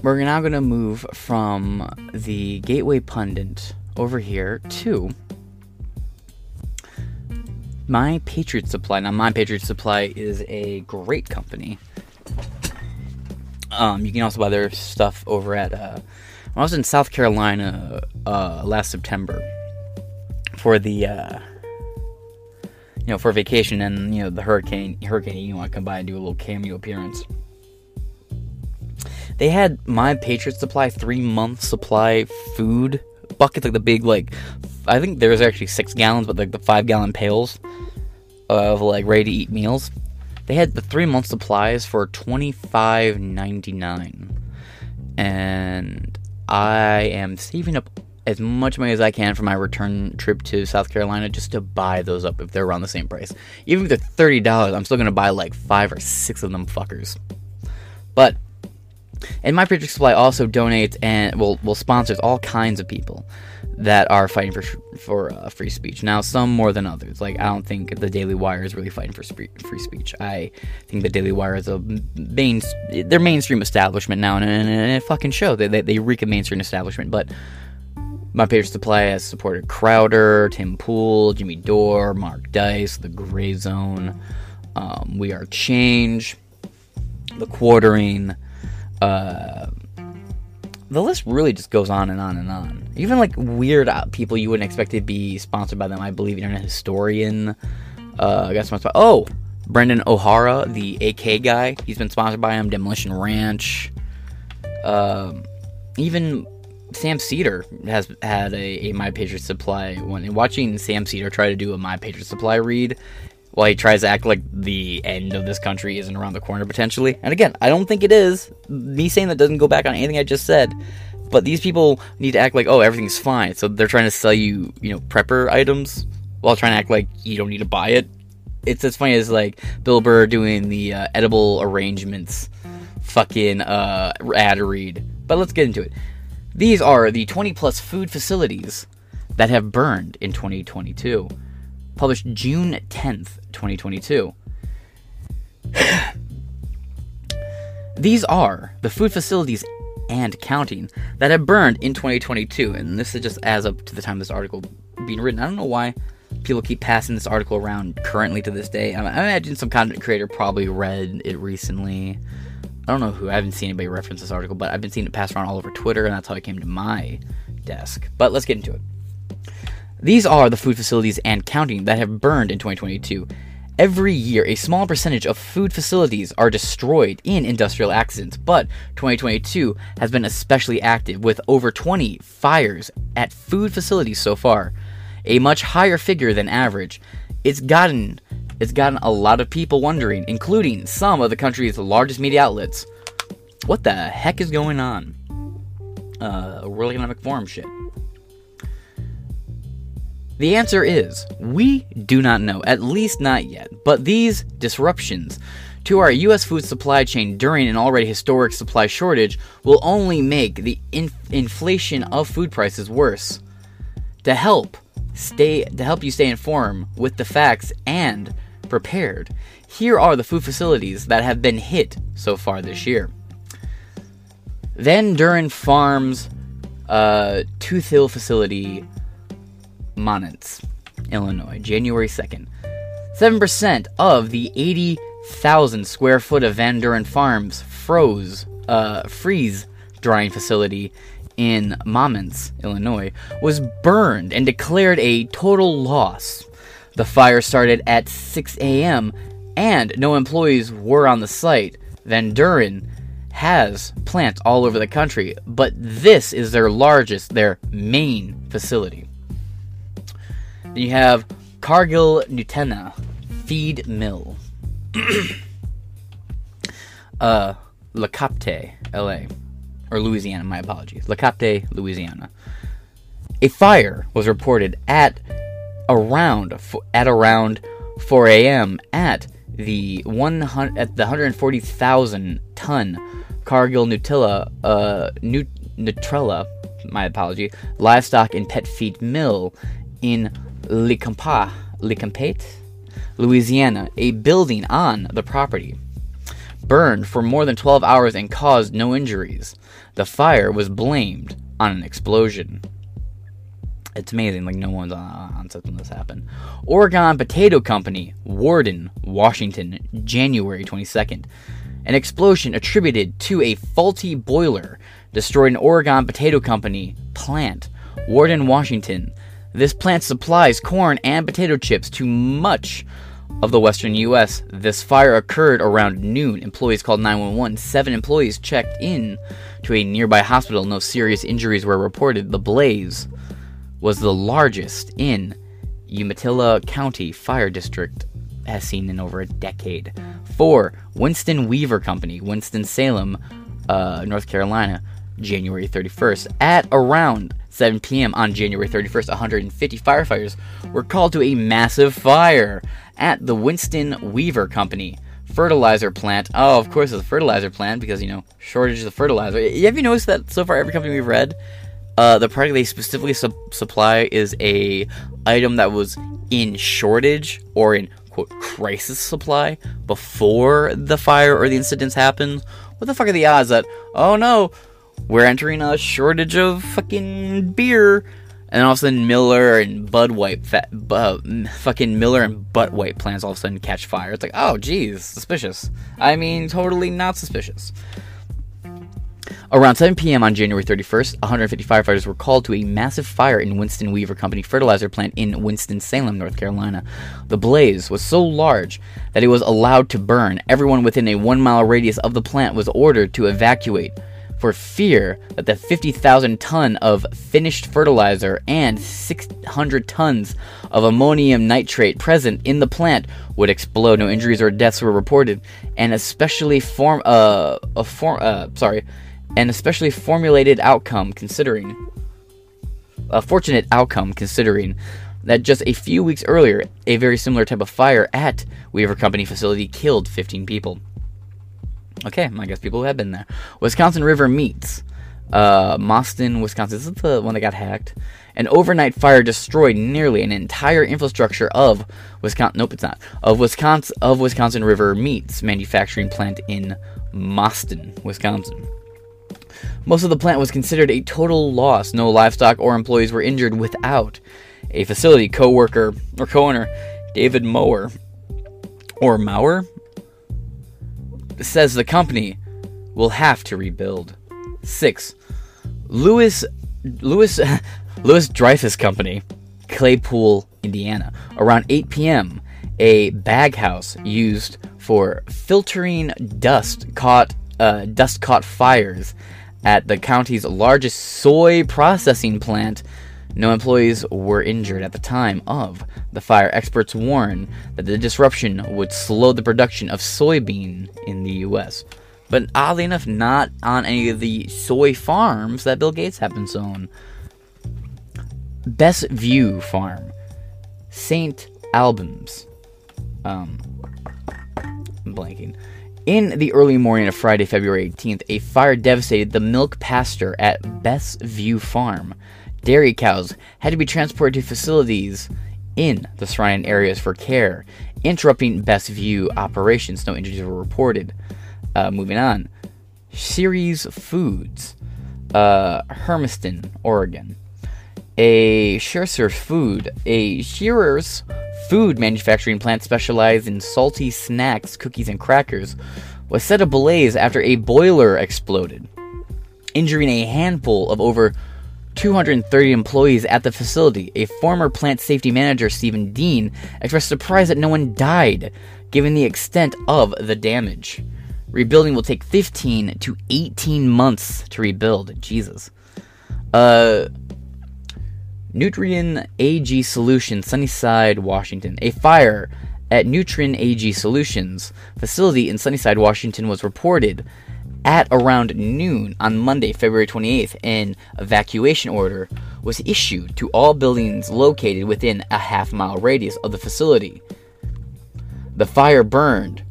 Speaker 1: we're now going to move from the Gateway Pundit over here to My Patriot Supply. Now, My Patriot Supply is a great company. Um, you can also buy their stuff over at. Uh, I was in South Carolina uh, last September for the. Uh, you know, for vacation and you know the hurricane, hurricane, you want to come by and do a little cameo appearance. They had my Patriot Supply three month supply food buckets, like the big like, I think there was actually six gallons, but like the five gallon pails of like ready to eat meals. They had the three month supplies for twenty five ninety nine, and I am saving up as much money as I can for my return trip to South Carolina just to buy those up if they're around the same price. Even if they're thirty dollars, I'm still gonna buy like five or six of them fuckers. But and my Patriot Supply also donates and will will sponsors all kinds of people that are fighting for for uh, free speech. Now, some more than others. Like I don't think the Daily Wire is really fighting for spree- free speech. I think the Daily Wire is a main their mainstream establishment now, and, it fucking show they, they they reek of mainstream establishment. But my Patriot Supply has supported Crowder, Tim Pool, Jimmy Dore, Mark Dice, The Gray Zone, um, We Are Change, The Quartering. Uh, the list really just goes on and on and on. Even like weird uh, people you wouldn't expect to be sponsored by them. I believe Internet Historian uh, got sponsored by. Oh, Brandon Herrera, the AK guy. He's been sponsored by him. Demolition Ranch. Um, even Sam Seder has had a, a My Patriot Supply one. And watching Sam Seder try to do a My Patriot Supply read while he tries to act like the end of this country isn't around the corner potentially. And again, I don't think it is. Me saying that doesn't go back on anything I just said. But these people need to act like, oh, everything's fine. So they're trying to sell you, you know, prepper items while trying to act like you don't need to buy it. It's as funny as like Bill Burr doing the uh, edible arrangements fucking uh, ad read. But let's get into it. These are the 20 plus food facilities that have burned in 2022. Published June 10th, 2022. These are the food facilities and counting that have burned in 2022. And this is just as up to the time this article being written. I don't know why people keep passing this article around currently to this day. I imagine some content creator probably read it recently. I don't know who. I haven't seen anybody reference this article, but I've been seeing it passed around all over Twitter, and that's how it came to my desk. But let's get into it. These are the food facilities and counting that have burned in 2022. Every year, a small percentage of food facilities are destroyed in industrial accidents, but 2022 has been especially active with over 20 fires at food facilities so far, a much higher figure than average. It's gotten it's gotten a lot of people wondering, including some of the country's largest media outlets, what the heck is going on? Uh, World Economic Forum shit. The answer is we do not know, at least not yet. But these disruptions to our U.S. food supply chain during an already historic supply shortage will only make the in- inflation of food prices worse. To help stay to help you stay informed with the facts and prepared, here are the food facilities that have been hit so far this year. Van Drunen Farms, uh, Tooth Hill facility, Momence, Illinois, January 2nd. 7% of the 80,000 square foot of Van Drunen Farms froze, uh, freeze drying facility in Monmouth, Illinois, was burned and declared a total loss. The fire started at 6 a.m. and no employees were on the site. Van Drunen has plants all over the country, but this is their largest, their main facility. Then you have Cargill Nutella Feed Mill. uh, Le Capte, LA. Or Louisiana, my apologies. Le Capte, Louisiana. A fire was reported at around at around 4 a.m. at the 100 at the 140,000 ton Cargill Nutella uh Nut- Nutrella, my apology, livestock and pet feed mill in Lecompa, Lecompate, Louisiana, a building on the property. Burned for more than 12 hours and caused no injuries. The fire was blamed on an explosion. It's amazing, like no one's uh, on, on set when this happened. Oregon Potato Company, Warden, Washington, January 22nd. An explosion attributed to a faulty boiler destroyed an Oregon Potato Company plant, Warden, Washington. This plant supplies corn and potato chips to much of the western U.S. This fire occurred around noon. Employees called 911. Seven employees checked in to a nearby hospital. No serious injuries were reported. The blaze was the largest in Umatilla County Fire District has seen in over a decade. Four, Winston Weaver Company, Winston-Salem, uh, North Carolina, January 31st. At around 7 p.m. on January 31st, 150 firefighters were called to a massive fire at the Winston Weaver Company fertilizer plant. Oh, of course, it's a fertilizer plant because, you know, shortage of fertilizer. Have you noticed that so far every company we've read, uh, the product they specifically su- supply is a item that was in shortage or in quote crisis supply before the fire or the incidents happen? What the fuck are the odds that, oh no, we're entering a shortage of fucking beer. And all of a sudden, Miller and Bud White, uh, fucking Miller and Butt White plants all of a sudden catch fire. It's like, oh, geez, suspicious. I mean, totally not suspicious. Around 7 p.m. on January 31st, 150 firefighters were called to a massive fire in Winston Weaver Company fertilizer plant in Winston-Salem, North Carolina. The blaze was so large that it was allowed to burn. Everyone within a one mile radius of the plant was ordered to evacuate for fear that the 50,000 ton of finished fertilizer and 600 tons of ammonium nitrate present in the plant would explode. No injuries or deaths were reported, and especially form uh, a form uh, sorry, an especially formulated outcome considering a fortunate outcome considering that just a few weeks earlier, a very similar type of fire at Weaver Company facility killed 15 people. Okay, I guess people have been there. Wisconsin River Meats. Uh, Mauston, Wisconsin. This is the one that got hacked. An overnight fire destroyed nearly an entire infrastructure of Wisconsin. Nope, it's not. Of Wisconsin of Wisconsin River Meats manufacturing plant in Mauston, Wisconsin. Most of the plant was considered a total loss. No livestock or employees were injured without a facility co-worker or co-owner David Mower or Mauer says the company will have to rebuild. 6. Lewis Lewis Louis Dreyfus Company, Claypool, Indiana. Around 8 p.m., a bag house used for filtering dust caught uh, dust caught fires at the county's largest soy processing plant No employees were injured at the time of the fire. Experts warn that the disruption would slow the production of soybean in the U.S. But oddly enough, not on any of the soy farms that Bill Gates happens to own. Best View Farm, St. Albans. Um, I'm blanking. In the early morning of Friday, February 18th, a fire devastated the milk pasture at Best View Farm. Dairy cows had to be transported to facilities in the surrounding areas for care, interrupting Best View operations. No injuries were reported. Uh, moving on. Ceres Foods, uh, Hermiston, Oregon. A Shearer's Food, a Shearer's food manufacturing plant specialized in salty snacks, cookies, and crackers, was set ablaze after a boiler exploded, injuring a handful of over 230 employees at the facility. A former plant safety manager, Stephen Dean, expressed surprise that no one died, given the extent of the damage. Rebuilding will take 15 to 18 months to rebuild. Jesus. Uh, Nutrien AG Solutions, Sunnyside, Washington. A fire at Nutrien AG Solutions facility in Sunnyside, Washington was reported at around noon on Monday, February 28th. An evacuation order was issued to all buildings located within a half mile radius of the facility. The fire burned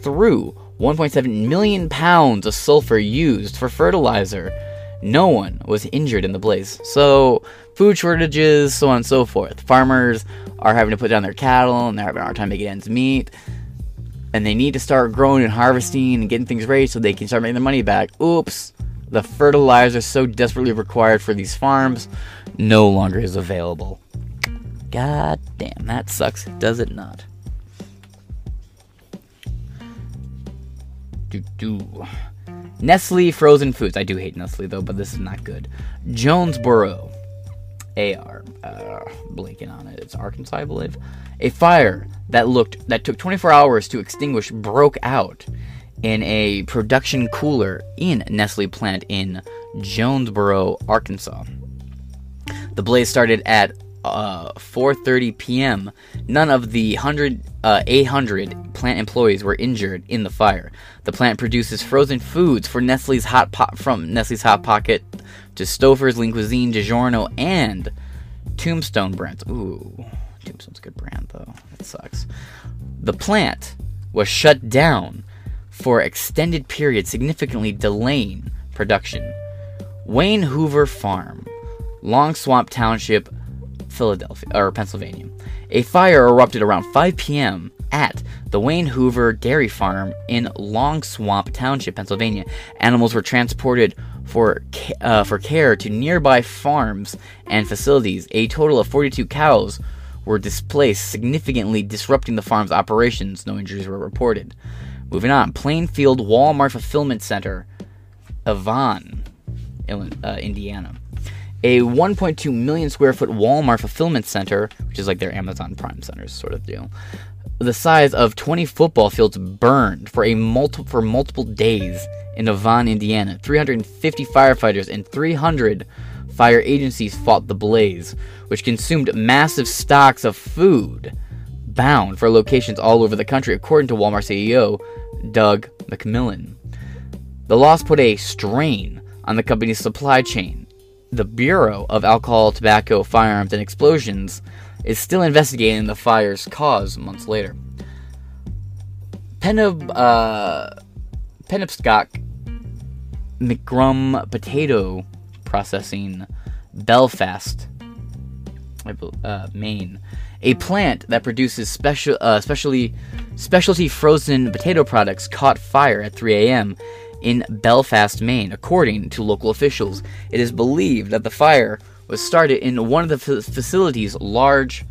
Speaker 1: through 1.7 million pounds of sulfur used for fertilizer. No one was injured in the blaze. So, food shortages, so on and so forth. Farmers are having to put down their cattle and they're having a hard time making ends meet. And they need to start growing and harvesting and getting things ready so they can start making their money back. Oops, the fertilizer so desperately required for these farms no longer is available. God damn, that sucks, does it not? Do do. Nestle frozen foods. I do hate Nestle though, but this is not good. Jonesboro, AR, uh, blinking on it. It's Arkansas, I believe. A fire that looked that took 24 hours to extinguish broke out in a production cooler in Nestle plant in Jonesboro, Arkansas. The blaze started at uh, 4:30 p.m. None of the 100, uh, 800 plant employees were injured in the fire. The plant produces frozen foods for Nestle's hot pot from Nestle's Hot Pocket to Stouffer's, Lean Cuisine, DiGiorno, and Tombstone brand. Ooh, Tombstone's a good brand though. That sucks. The plant was shut down for extended period, significantly delaying production. Wayne Hoover Farm, Long Swamp Township, Philadelphia or Pennsylvania. A fire erupted around 5 p.m. at the Wayne Hoover Dairy Farm in Long Swamp Township, Pennsylvania. Animals were transported for uh, for care to nearby farms and facilities. A total of 42 cows were displaced, significantly disrupting the farm's operations. No injuries were reported. Moving on, Plainfield Walmart Fulfillment Center, Avon, uh, Indiana a 1.2 million square foot Walmart fulfillment center, which is like their Amazon Prime centers sort of deal, the size of 20 football fields burned for a multi- for multiple days in Avon, Indiana. 350 firefighters and 300 fire agencies fought the blaze, which consumed massive stocks of food bound for locations all over the country, according to Walmart CEO Doug McMillon. The loss put a strain on the company's supply chain the Bureau of Alcohol, Tobacco, Firearms, and Explosions is still investigating the fire's cause months later. Uh, Penobscot McCrum Potato Processing, Belfast, uh, Maine, a plant that produces special, uh, specially, specialty frozen potato products, caught fire at 3 a.m in Belfast, Maine. According to local officials, it is believed that the fire was started in one of the f- facility's large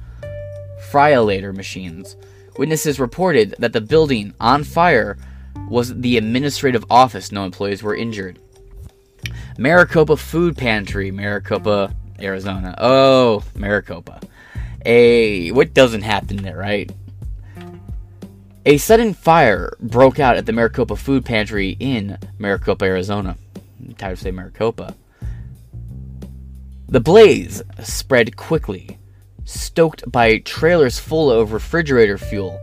Speaker 1: fryolator machines. Witnesses reported that the building on fire was the administrative office. No employees were injured. Maricopa Food Pantry, Maricopa, Arizona. Oh, Maricopa. A what doesn't happen there, right? A sudden fire broke out at the Maricopa Food Pantry in Maricopa, Arizona. I'm tired of saying Maricopa. The blaze spread quickly, stoked by trailers full of refrigerator fuel.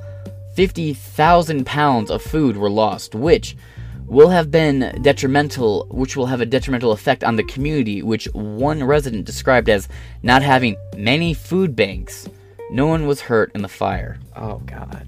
Speaker 1: 50,000 pounds of food were lost, which will have been detrimental, which will have a detrimental effect on the community, which one resident described as not having many food banks. No one was hurt in the fire. Oh, God.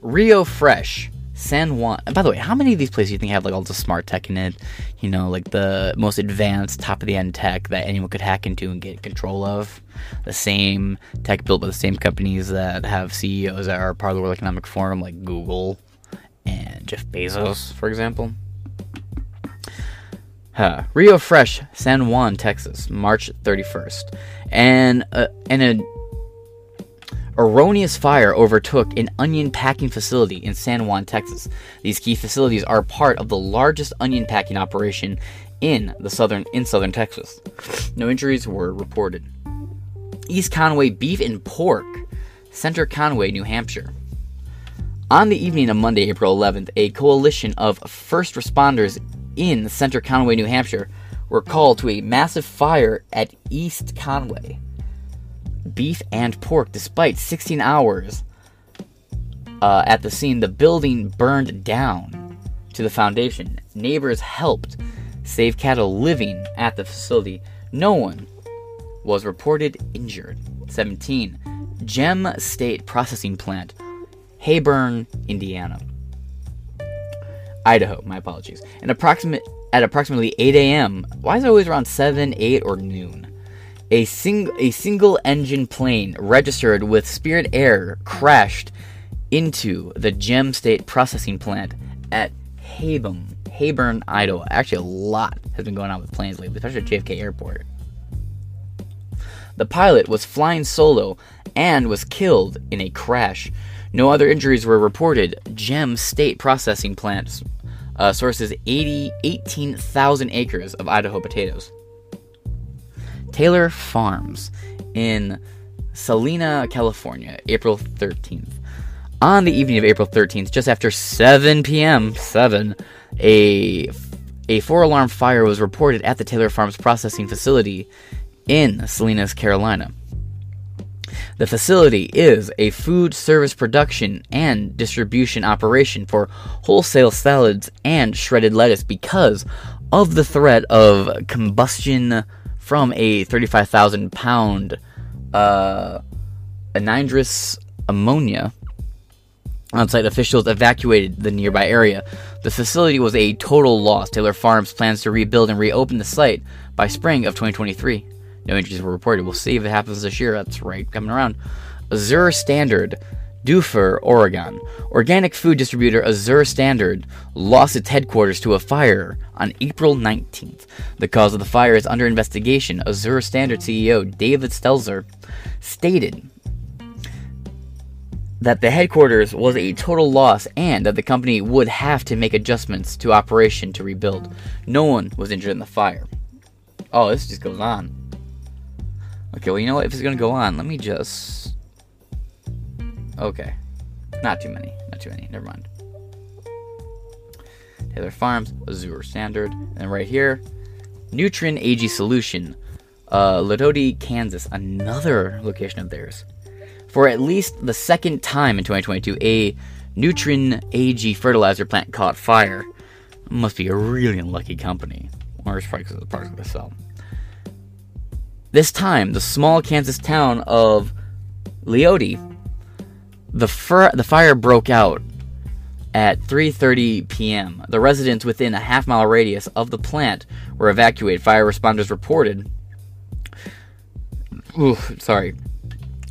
Speaker 1: Rio Fresh, San Juan. And by the way, how many of these places do you think have like all the smart tech in it? You know, like the most advanced, top of the end tech that anyone could hack into and get control of. The same tech built by the same companies that have CEOs that are part of the World Economic Forum, like Google and Jeff Bezos, for example. Huh. Rio Fresh, San Juan, Texas, March 31st. And, uh, and a erroneous fire overtook an onion packing facility in San Juan, Texas. These key facilities are part of the largest onion packing operation in the southern in southern Texas. No injuries were reported. East Conway Beef and Pork, Center Conway, New Hampshire. On the evening of Monday, April 11th, a coalition of first responders in Center Conway, New Hampshire, were called to a massive fire at East Conway. Beef and pork, despite 16 hours uh, at the scene, the building burned down to the foundation. Neighbors helped save cattle living at the facility. No one was reported injured. 17. Gem State Processing Plant, Heyburn, Indiana. Idaho, my apologies. And approximate at approximately 8 a.m. Why is it always around 7, 8, or noon? A, sing, a single engine plane registered with Spirit Air crashed into the Gem State Processing Plant at Heyburn, Heyburn, Idaho. Actually, a lot has been going on with planes lately, especially at JFK Airport. The pilot was flying solo and was killed in a crash. No other injuries were reported. Gem State Processing Plant uh, sources 80, 18,000 acres of Idaho potatoes. Taylor Farms in Salina, California, April 13th. On the evening of April 13th, just after 7 p.m., 7, a, a four alarm fire was reported at the Taylor Farms processing facility in Salinas, Carolina. The facility is a food service production and distribution operation for wholesale salads and shredded lettuce because of the threat of combustion from a 35,000 pound uh, anhydrous ammonia. On-site officials evacuated the nearby area. The facility was a total loss. Taylor Farms plans to rebuild and reopen the site by spring of 2023. No injuries were reported. We'll see if it happens this year. That's right, coming around. Azure Standard, Dufur, Oregon. Organic food distributor Azure Standard lost its headquarters to a fire on April 19th. The cause of the fire is under investigation. Azure Standard CEO David Stelzer stated that the headquarters was a total loss and that the company would have to make adjustments to operation to rebuild. No one was injured in the fire. Oh, this just goes on. Okay, well, you know what? If it's gonna go on, let me just. Okay. Not too many. Not too many. Never mind. Taylor Farms, Azure Standard, and right here, Nutrien AG Solution, uh, Ladodi, Kansas, another location of theirs. For at least the second time in 2022, a Nutrien AG fertilizer plant caught fire. Must be a really unlucky company. Or it's probably because of the sell. This time, the small Kansas town of Leoti, the, fir- the fire broke out at 3:30 p.m. The residents within a half mile radius of the plant were evacuated. Fire responders reported, ooh, sorry,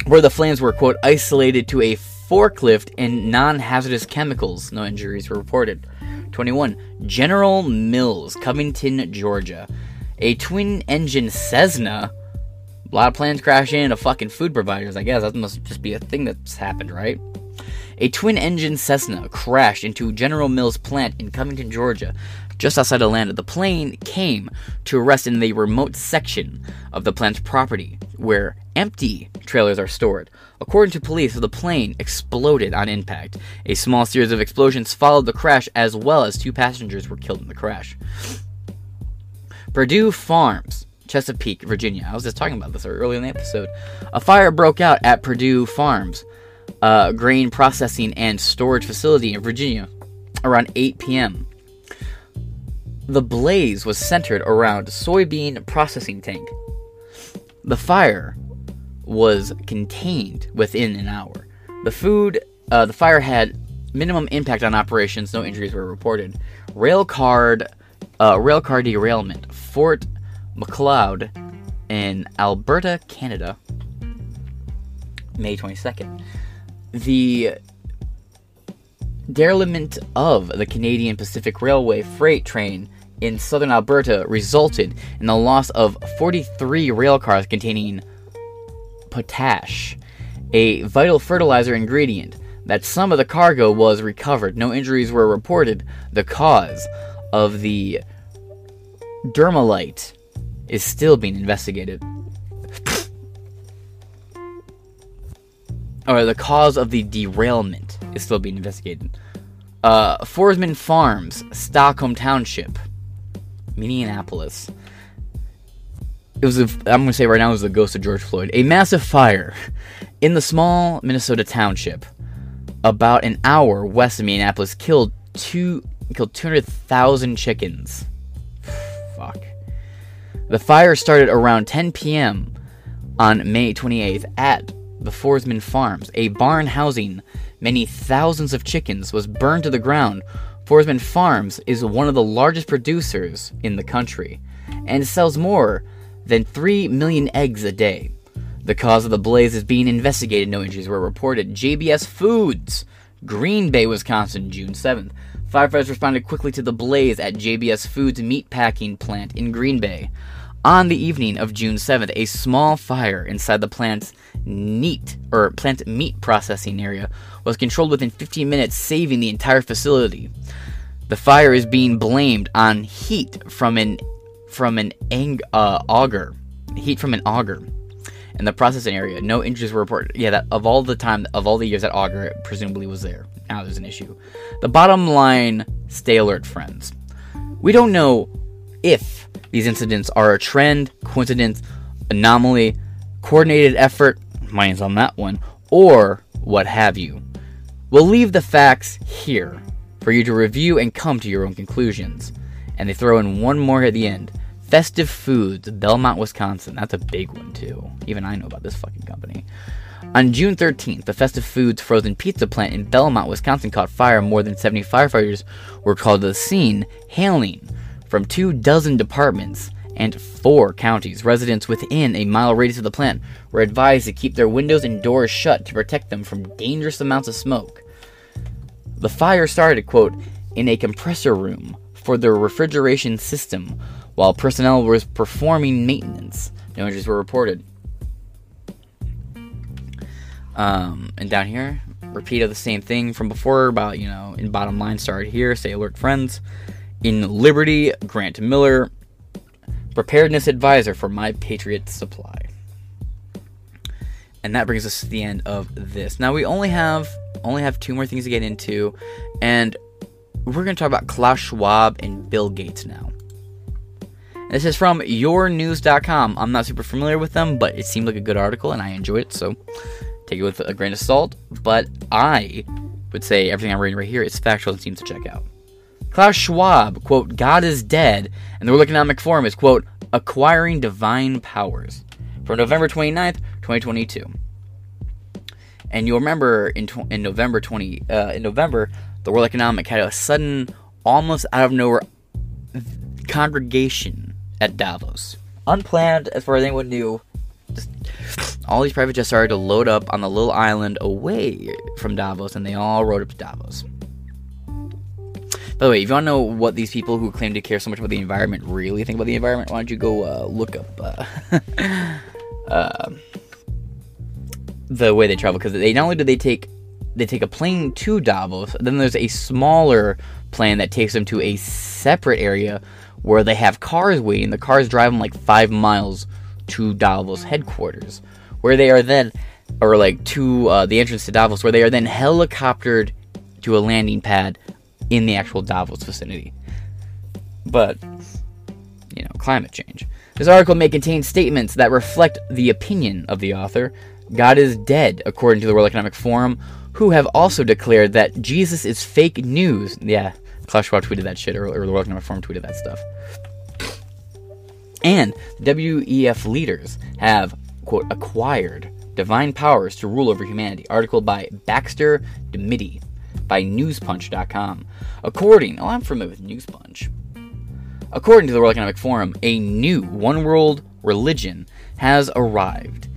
Speaker 1: where the flames were quote isolated to a forklift and non-hazardous chemicals. No injuries were reported. 21. General Mills, Covington, Georgia. A twin-engine Cessna a lot of planes crashing into fucking food providers, I guess. That must just be a thing that's happened, right? A twin engine Cessna crashed into General Mills plant in Covington, Georgia, just outside Atlanta. The plane came to rest in the remote section of the plant's property where empty trailers are stored. According to police, the plane exploded on impact. A small series of explosions followed the crash, as well as two passengers were killed in the crash. Perdue Farms, Chesapeake, Virginia. I was just talking about this earlier in the episode. A fire broke out at Perdue Farms, grain processing and storage facility in Virginia, around 8 p.m. The blaze was centered around soybean processing tank. The fire was contained within an hour. The food, uh, the fire had minimum impact on operations. No injuries were reported. Rail car, uh, rail car derailment. Fort Macleod in Alberta, Canada. May 22nd. The derailment of the Canadian Pacific Railway freight train in southern Alberta resulted in the loss of 43 rail cars containing potash, a vital fertilizer ingredient. That some of the cargo was recovered. No injuries were reported. The cause of the dermalite is still being investigated. or the cause of the derailment is still being investigated. Uh, Forsman Farms, Stockholm Township, Minneapolis. It was, a, I'm going to say right now, it was the ghost of George Floyd. A massive fire in the small Minnesota township, about an hour west of Minneapolis, killed two killed 200,000 chickens. The fire started around 10 p.m. on May 28th at the Forsman Farms, a barn housing many thousands of chickens, was burned to the ground. Forsman Farms is one of the largest producers in the country and sells more than 3 million eggs a day. The cause of the blaze is being investigated. No injuries were reported. JBS Foods, Green Bay, Wisconsin, June 7th. Firefighters responded quickly to the blaze at JBS Foods meatpacking plant in Green Bay. On the evening of June 7th, a small fire inside the plant's neat or plant meat processing area was controlled within 15 minutes, saving the entire facility. The fire is being blamed on heat from an from an ang- uh, auger, heat from an auger in the processing area. No injuries were reported. Yeah, that of all the time of all the years that auger presumably was there. Now there's an issue. The bottom line, stay alert, friends. We don't know if these incidents are a trend, coincidence, anomaly, coordinated effort, mine's on that one, or what have you. We'll leave the facts here for you to review and come to your own conclusions. And they throw in one more at the end. Festive Foods, Belmont, Wisconsin. That's a big one, too. Even I know about this fucking company. On June 13th, the Festive Foods frozen pizza plant in Belmont, Wisconsin caught fire. More than 70 firefighters were called to the scene, hailing from two dozen departments and four counties. Residents within a mile radius of the plant were advised to keep their windows and doors shut to protect them from dangerous amounts of smoke. The fire started, quote, in a compressor room for the refrigeration system while personnel was performing maintenance. No injuries were reported. Um, and down here, repeat of the same thing from before about, you know, in bottom line start here, say alert friends. In Liberty, Grant Miller, preparedness advisor for My Patriot Supply. And that brings us to the end of this. Now we only have only have two more things to get into, and we're going to talk about Klaus Schwab and Bill Gates now. This is from yournews.com. I'm not super familiar with them, but it seemed like a good article and I enjoyed it, so take it with a grain of salt. But I would say everything I'm reading right here is factual and seems to check out. Klaus Schwab, quote, God is dead, and the World Economic Forum is, quote, acquiring divine powers. From November 29th, 2022. And you'll remember in, tw- in November 20, uh, in November, the World Economic had a sudden, almost out of nowhere congregation at Davos. Unplanned, as far as anyone knew. All these private jets started to load up on the little island away from Davos, and they all rode up to Davos. By the way, if you want to know what these people who claim to care so much about the environment really think about the environment, why don't you go uh, look up uh, uh, the way they travel? Because they not only do they take they take a plane to Davos, then there's a smaller plane that takes them to a separate area where they have cars waiting. The cars drive them like five miles to Davos headquarters, where they are then, or like to uh, the entrance to Davos, where they are then helicoptered to a landing pad in the actual Davos vicinity. But you know, climate change. This article may contain statements that reflect the opinion of the author. God is dead, according to the World Economic Forum, who have also declared that Jesus is fake news. Yeah, Klaus Schwab tweeted that shit, or, or the World Economic Forum tweeted that stuff. And WEF leaders have, quote, acquired divine powers to rule over humanity. Article by Baxter Dmitry by newspunch.com. According, oh, I'm familiar with Newspunch. According to the World Economic Forum, a new one world religion has arrived,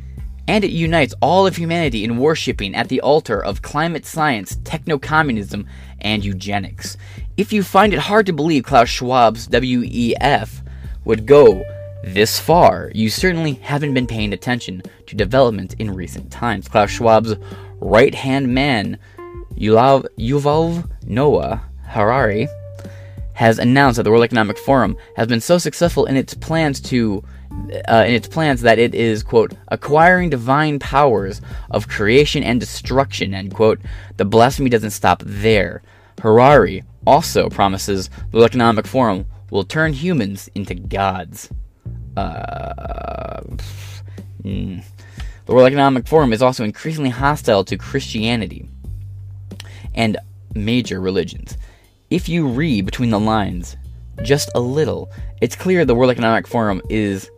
Speaker 1: and it unites all of humanity in worshipping at the altar of climate science, techno communism, and eugenics. If you find it hard to believe Klaus Schwab's WEF would go this far, you certainly haven't been paying attention to developments in recent times. Klaus Schwab's right hand man, Yuval Noah Harari, has announced that the World Economic Forum has been so successful in its plans to uh, in its plans that it is quote acquiring divine powers of creation and destruction end quote. The blasphemy doesn't stop there. Harari also promises the World Economic Forum will turn humans into gods. Mm. The World Economic Forum is also increasingly hostile to Christianity and major religions. If you read between the lines just a little, it's clear the World Economic Forum is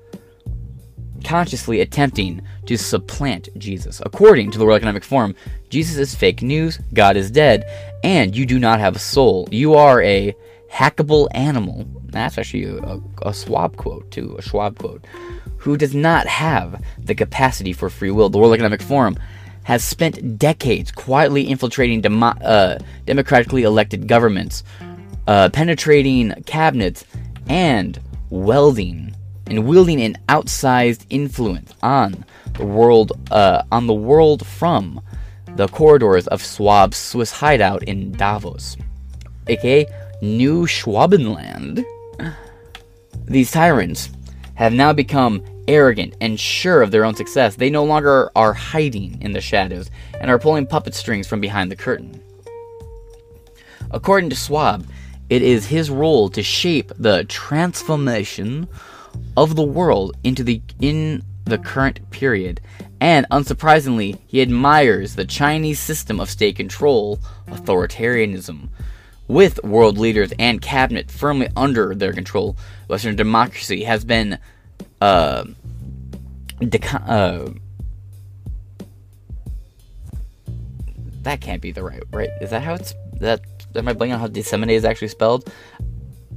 Speaker 1: consciously attempting to supplant Jesus. According to the World Economic Forum, Jesus is fake news, God is dead, and you do not have a soul. You are a hackable animal. That's actually a, a Schwab quote, too, a Schwab quote, who does not have the capacity for free will. The World Economic Forum has spent decades quietly infiltrating demo- uh, democratically elected governments, uh, penetrating cabinets, and welding and wielding an outsized influence on the world uh, on the world from the corridors of Schwab's Swiss hideout in Davos, aka New Schwabenland. These tyrants have now become arrogant and sure of their own success. They no longer are hiding in the shadows and are pulling puppet strings from behind the curtain. According to Schwab, it is his role to shape the transformation of the world into the in the current period. And unsurprisingly, he admires the Chinese system of state control, authoritarianism. With world leaders and cabinet firmly under their control, Western democracy has been uh, uh, that can't be the right right. Is that how it's that? Am I blanking on how disseminate is actually spelled?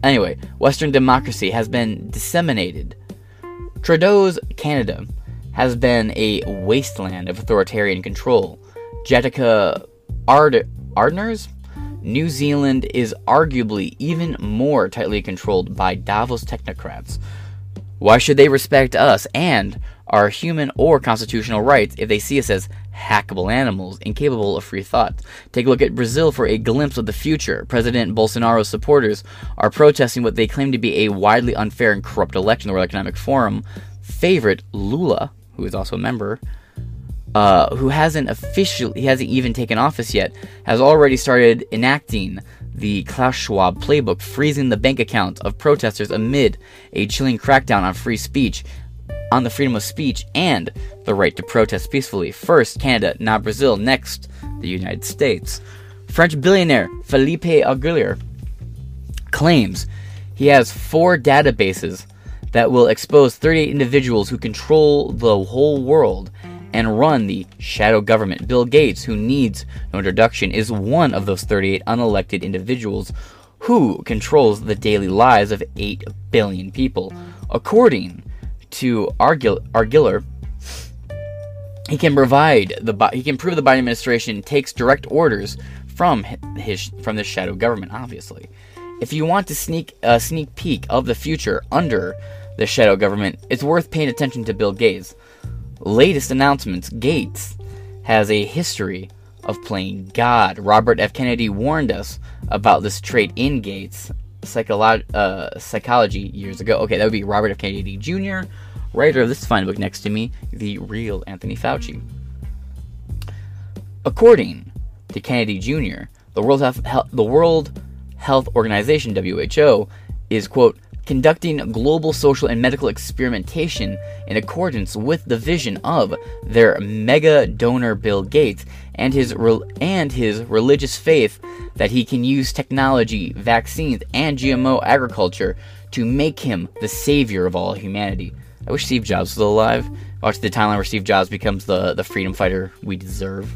Speaker 1: Anyway, Western democracy has been disseminated. Trudeau's Canada has been a wasteland of authoritarian control. Jacinda Ard- Ardern's New Zealand is arguably even more tightly controlled by Davos technocrats. Why should they respect us and our human or constitutional rights if they see us as hackable animals incapable of free thought? Take a look at Brazil for a glimpse of the future. President Bolsonaro's supporters are protesting what they claim to be a widely unfair and corrupt election. The World Economic Forum favorite Lula, who is also a member, uh, who hasn't officially, he hasn't even taken office yet, has already started enacting the Klaus Schwab playbook, freezing the bank accounts of protesters amid a chilling crackdown on free speech, on the freedom of speech, and the right to protest peacefully. First, Canada, now Brazil, next, the United States. French billionaire Philippe Argillier claims he has four databases that will expose 38 individuals who control the whole world and run the shadow government. Bill Gates, who needs no introduction, is one of those 38 unelected individuals who controls the daily lives of 8 billion people. According to Argil- Argillier, he can provide the he can prove the Biden administration takes direct orders from his from the shadow government. Obviously, if you want to sneak a sneak peek of the future under the shadow government, it's worth paying attention to Bill Gates latest announcements, Gates has a history of playing God. Robert F. Kennedy warned us about this trait in Gates' psycholo- uh, psychology years ago. Okay, that would be Robert F. Kennedy Jr., writer of this fine book next to me, The Real Anthony Fauci. According to Kennedy Jr., the World Health, the World Health Organization (WHO) is quote conducting global social and medical experimentation in accordance with the vision of their mega donor Bill Gates and his re- and his religious faith that he can use technology, vaccines, and GMO agriculture to make him the savior of all humanity. I wish Steve Jobs was alive. Watch the timeline where Steve Jobs becomes the, the freedom fighter we deserve.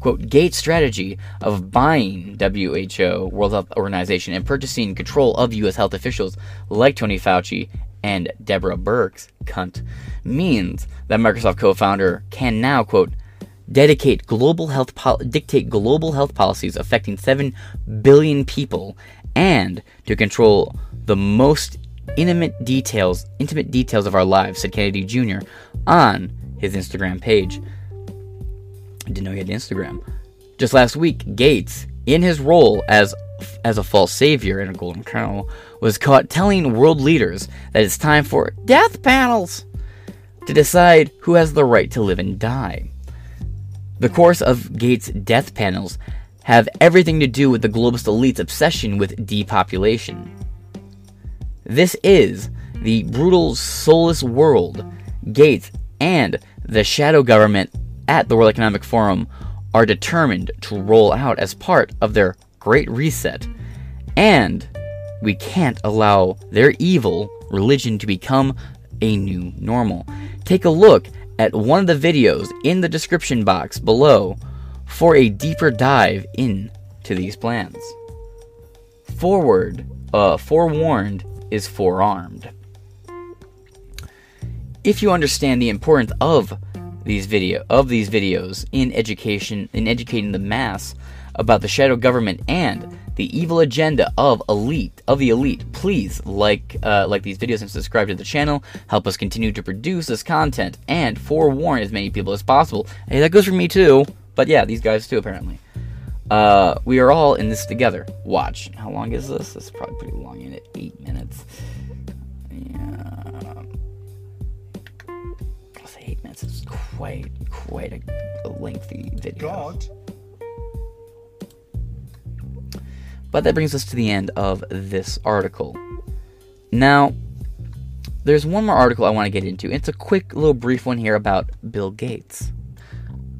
Speaker 1: Quote, Gates' strategy of buying WHO, World Health Organization, and purchasing control of U.S. health officials like Tony Fauci and Deborah Birx, cunt, means that Microsoft co-founder can now, quote, dedicate global health pol- dictate global health policies affecting 7 billion people and to control the most intimate details intimate details of our lives said Kennedy Jr. on his Instagram page didn't know he had Instagram just last week Gates in his role as as a false savior and a golden cow was caught telling world leaders that it's time for death panels to decide who has the right to live and die the course of Gates' death panels have everything to do with the globalist elite's obsession with depopulation. This is the brutal, soulless world Gates and the shadow government at the World Economic Forum are determined to roll out as part of their Great Reset. And we can't allow their evil religion to become a new normal. Take a look at one of the videos in the description box below for a deeper dive into these plans. Forward, uh, forewarned is forearmed. If you understand the importance of these video of these videos in education in educating the mass about the shadow government and the evil agenda of elite of the elite. Please like uh, like these videos and subscribe to the channel. Help us continue to produce this content and forewarn as many people as possible. Hey that goes for me too but yeah these guys too apparently. Uh, we are all in this together. Watch. How long is this? This is probably pretty long in it? Eight minutes. Yeah quite quite a, a lengthy video
Speaker 6: God.
Speaker 1: But that brings us to the end of this article. Now, there's one more article I want to get into. It's a quick little brief one here about Bill Gates.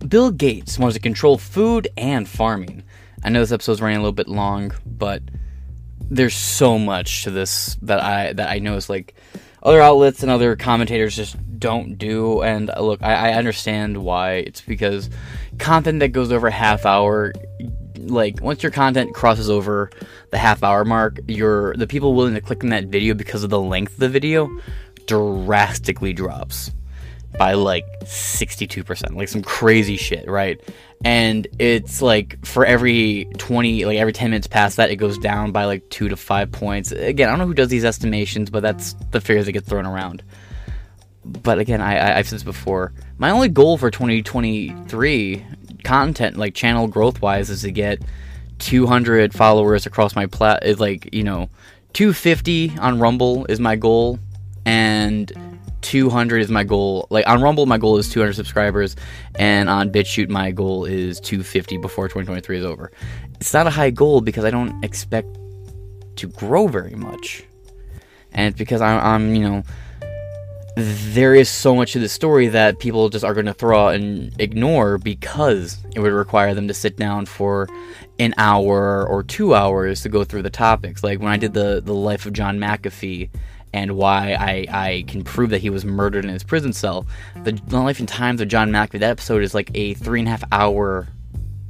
Speaker 1: Bill Gates wants to control food and farming. I know this episode's running a little bit long, but there's so much to this that I that I know is like other outlets and other commentators just don't do. And uh, look, I, I understand why. It's because content that goes over half hour like once your content crosses over the half hour mark, your the people willing to click on that video because of the length of the video drastically drops by like 62%, like some crazy shit, right? And it's like for every 20, like every 10 minutes past that, it goes down by like 2 to 5 points. Again, I don't know who does these estimations, but that's the figures that get thrown around. But again, I, I, I've said this before. My only goal for 2023 content, like channel growth wise, is to get 200 followers across my plat. Like you know, 250 on Rumble is my goal, and 200 is my goal. Like on Rumble, my goal is 200 subscribers, and on BitChute, my goal is 250 before 2023 is over. It's not a high goal because I don't expect to grow very much, and it's because I'm, I'm you know there is so much to the story that people just are going to throw out and ignore because it would require them to sit down for an hour or two hours to go through the topics. Like when I did the the life of John McAfee and why I, I can prove that he was murdered in his prison cell. The, life and times of John McAfee. That episode is like a three and a half hour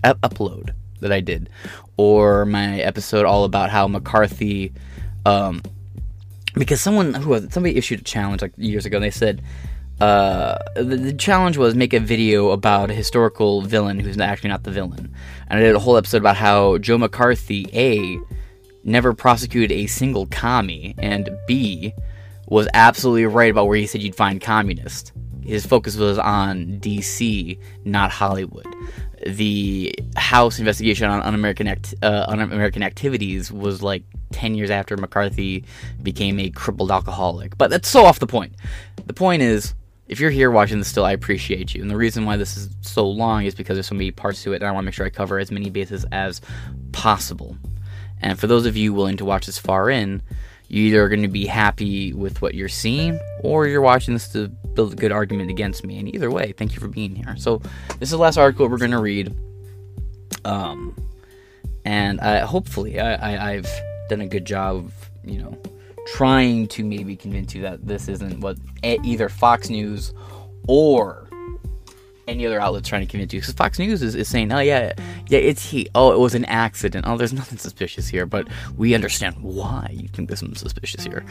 Speaker 1: up- upload that I did, or my episode all about how McCarthy. Um, because someone who was somebody issued a challenge like years ago. And they said uh, the, the, challenge was make a video about a historical villain who's actually not the villain, and I did a whole episode about how Joe McCarthy a never prosecuted a single commie, and b was absolutely right about where he said you'd find communists. His focus was on D.C., not Hollywood. The House investigation on un-American act, uh, un-American activities was like 10 years after McCarthy became a crippled alcoholic. But that's so off the point. The point is, if you're here watching this still, I appreciate you. And the reason why this is so long is because there's so many parts to it, and I want to make sure I cover as many bases as possible. And for those of you willing to watch this far in, you either are going to be happy with what you're seeing or you're watching this to build a good argument against me. And either way, thank you for being here. So, this is the last article we're going to read. Um, and I, hopefully, I, I, I've done a good job of, you know, trying to maybe convince you that this isn't what either Fox News or any other outlets trying to convince you. Because Fox News is, is saying, oh, yeah, yeah, it's he. Oh, it was an accident. Oh, there's nothing suspicious here, but we understand why you think there's something suspicious here.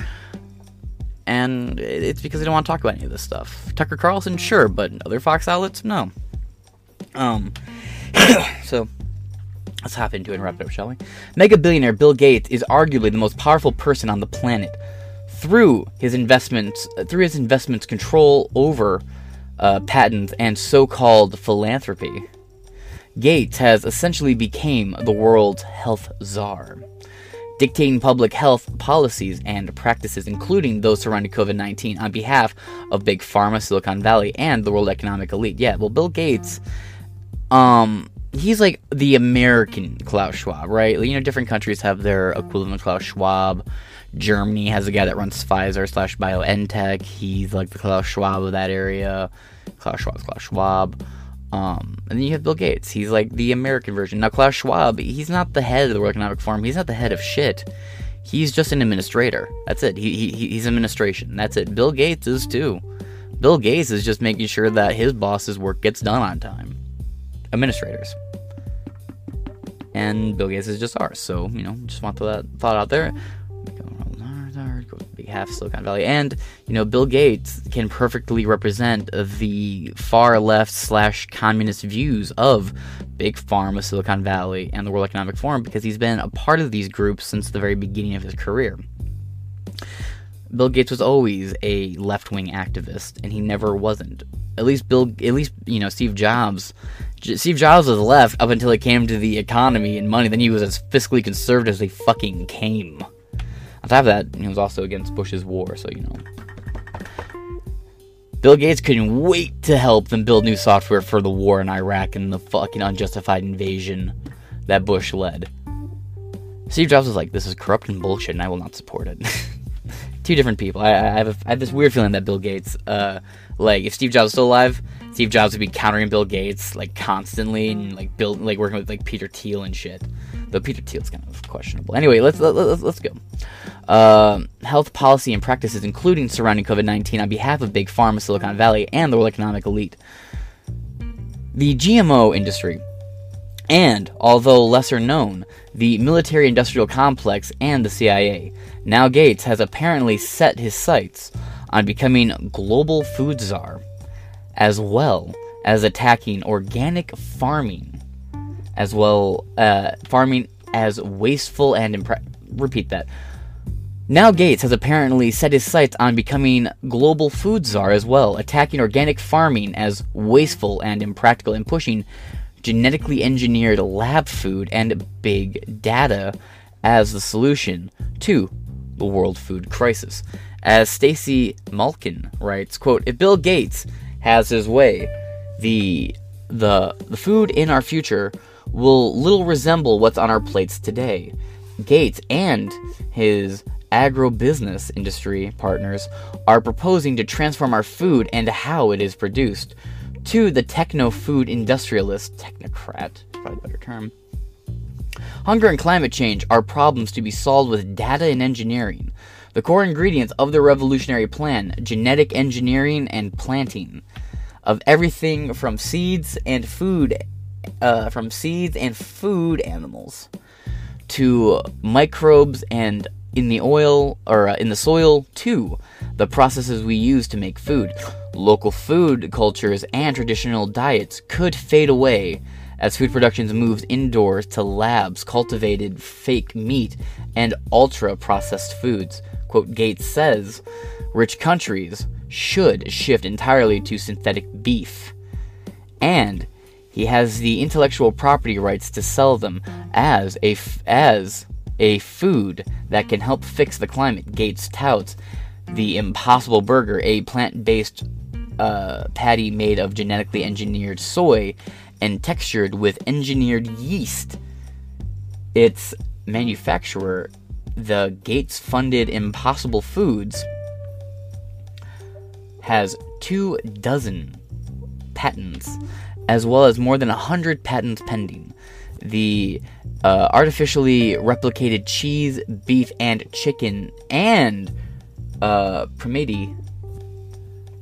Speaker 1: And it's because they don't want to talk about any of this stuff. Tucker Carlson, sure, but other Fox outlets, no. Um, so let's hop into it and wrap it up, shall we? Mega billionaire Bill Gates is arguably the most powerful person on the planet. Through his investments, through his investments control over uh, patents and so-called philanthropy, Gates has essentially become the world's health czar, dictating public health policies and practices, including those surrounding COVID-19, on behalf of big pharma, Silicon Valley, and the world economic elite. Yeah, well, Bill Gates, um, he's like the American Klaus Schwab, right? You know, different countries have their equivalent of Klaus Schwab. Germany has a guy that runs Pfizer slash BioNTech. He's like the Klaus Schwab of that area. Klaus Schwab, Klaus Schwab. Um, and then you have Bill Gates. He's like the American version. Now, Klaus Schwab, he's not the head of the World Economic Forum. He's not the head of shit. He's just an administrator. That's it. He, he he's administration. That's it. Bill Gates is too. Bill Gates is just making sure that his boss's work gets done on time. Administrators. And Bill Gates is just ours. So, you know, just want that thought out there half Silicon Valley. And, you know, Bill Gates can perfectly represent the far left slash communist views of Big Pharma, Silicon Valley, and the World Economic Forum because he's been a part of these groups since the very beginning of his career. Bill Gates was always a left wing activist, and he never wasn't. At least Bill, at least you know Steve Jobs. Steve Jobs was left up until it came to the economy and money. Then he was as fiscally conservative as they fucking came. On top of that, he was also against Bush's war, so you know. Bill Gates couldn't wait to help them build new software for the war in Iraq and the fucking unjustified invasion that Bush led. Steve Jobs was like, "This is corrupt and bullshit, and I will not support it." Two different people. I, I, have a, I, have this weird feeling that Bill Gates, uh, like, if Steve Jobs was still alive, Steve Jobs would be countering Bill Gates like constantly and like build like working with like Peter Thiel and shit. Though Peter Thiel's kind of questionable. Anyway, let's let, us let us go. Uh, health policy and practices, including surrounding COVID 19, on behalf of Big Pharma, Silicon Valley, and the World Economic Elite. The GMO industry, and, although lesser known, the military industrial complex and the CIA. Now Gates has apparently set his sights on becoming global food czar, as well as attacking organic farming, as well uh, farming as wasteful and impre- repeat that now Gates has apparently set his sights on becoming global food czar as well, attacking organic farming as wasteful and impractical and pushing genetically engineered lab food and big data as the solution to the world food crisis. As Stacy Malkan writes, quote, if Bill Gates has his way, the the the food in our future will little resemble what's on our plates today. Gates and his agribusiness industry partners are proposing to transform our food and how it is produced. To the techno food industrialist, technocrat, probably a better term. Hunger and climate change are problems to be solved with data and engineering. The core ingredients of the revolutionary plan genetic engineering and planting. Of everything from seeds and food, uh, from seeds and food animals to microbes and in the oil or uh, in the soil too the processes we use to make food. Local food cultures and traditional diets could fade away as food production moves indoors to labs cultivated fake meat and ultra processed foods. Quote gates says rich countries should shift entirely to synthetic beef and he has the intellectual property rights to sell them as a f- as a food that can help fix the climate. Gates touts the Impossible Burger, a plant based uh, patty made of genetically engineered soy and textured with engineered yeast. Its manufacturer the Gates funded Impossible Foods has two dozen patents, as well as more than a hundred patents pending. The uh, artificially replicated cheese, beef, and chicken, and uh, permitted,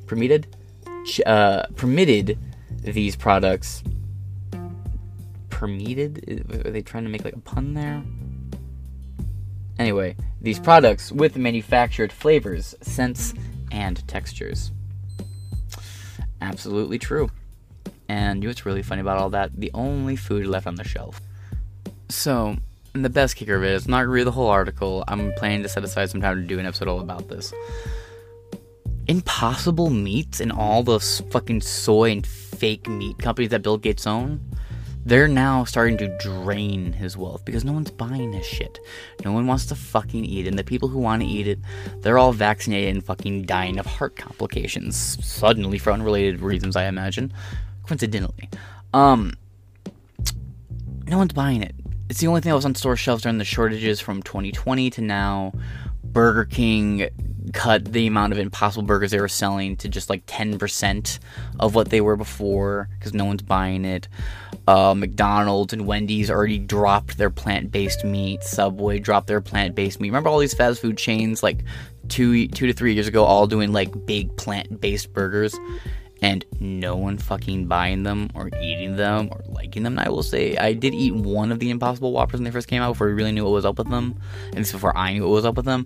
Speaker 1: permitted, uh, permitted these products. Permitted? Are they trying to make like a pun there? Anyway, these products with manufactured flavors, scents, and textures. Absolutely true. And you know what's really funny about all that? The only food left on the shelf. So, the best kicker of it is not to read the whole article. I'm planning to set aside some time to do an episode all about this. Impossible Meats and all those fucking soy and fake meat companies that Bill Gates own they're now starting to drain his wealth because no one's buying his shit. No one wants to fucking eat it. And the people who want to eat it, they're all vaccinated and fucking dying of heart complications. Suddenly, for unrelated reasons, I imagine. Coincidentally. Um, no one's buying it. It's the only thing that was on store shelves during the shortages from 2020 to now. Burger King cut the amount of impossible burgers they were selling to just like 10% of what they were before because no one's buying it. Uh, McDonald's and Wendy's already dropped their plant based meat. Subway dropped their plant based meat. Remember all these fast food chains like two, two to three years ago, all doing like big plant based burgers? And no one fucking buying them or eating them or liking them. And I will say, I did eat one of the Impossible Whoppers when they first came out before we really knew what was up with them. At least before I knew what was up with them.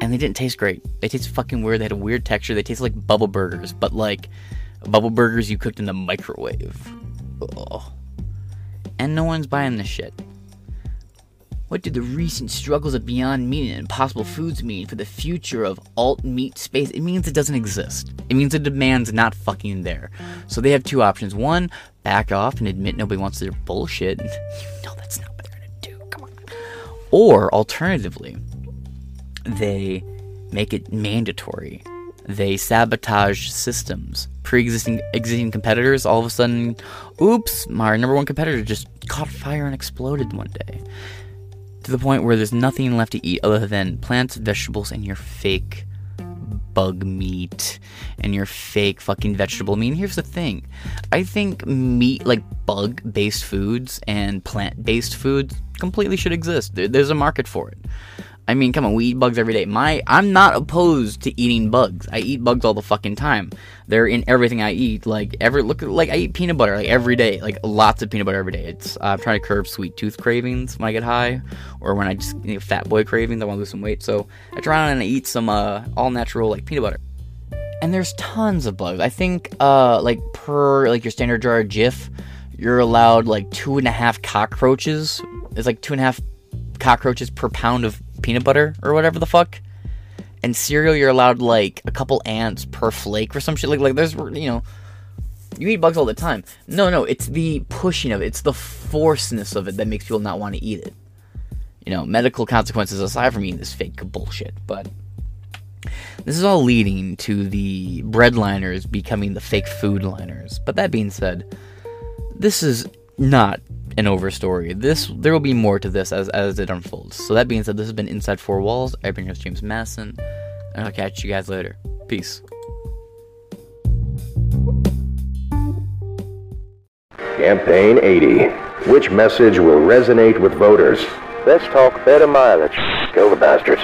Speaker 1: And they didn't taste great. They taste fucking weird. They had a weird texture. They taste like bubble burgers, but like bubble burgers you cooked in the microwave. Ugh. And no one's buying this shit. What do the recent struggles of Beyond Meat and Impossible Foods mean for the future of alt meat space? It means it doesn't exist. It means the demand's not fucking there. So they have two options. One, back off and admit nobody wants their bullshit. Know that's not what they're gonna do. Come on. Or alternatively, they make it mandatory. They sabotage systems. Pre-existing existing competitors, all of a sudden, oops, my number one competitor just caught fire and exploded one day to the point where there's nothing left to eat other than plants, vegetables, and your fake bug meat and your fake fucking vegetable. I mean, here's the thing I think meat, like bug based foods and plant based foods, completely should exist. There's a market for it. I mean, come on, we eat bugs every day. My, I'm not opposed to eating bugs. I eat bugs all the fucking time. They're in everything I eat. Like every look, like I eat peanut butter like every day. Like lots of peanut butter every day. It's uh, I'm trying to curb sweet tooth cravings when I get high, or when I just you know, fat boy cravings. I want to lose some weight, so I try and I eat some uh, all natural like peanut butter. And there's tons of bugs. I think uh, like per like your standard jar of Jif, you're allowed like two and a half cockroaches. It's like two and a half cockroaches per pound of peanut butter or whatever the fuck. And cereal, you're allowed like a couple ants per flake or some shit. Like, like there's, you know, you eat bugs all the time. No, no, it's the pushing of it, it's the forceness of it that makes people not want to eat it. You know, medical consequences aside from eating this fake bullshit, but this is all leading to the bread liners becoming the fake food liners. But that being said, this is not an over story. This there will be more to this as as it unfolds. So that being said, this has been Inside Four Walls. I've been your host James Masson, and I'll catch you guys later. Peace.
Speaker 6: Campaign 80. Which message will resonate with voters? Let's talk better mileage. Go the bastards.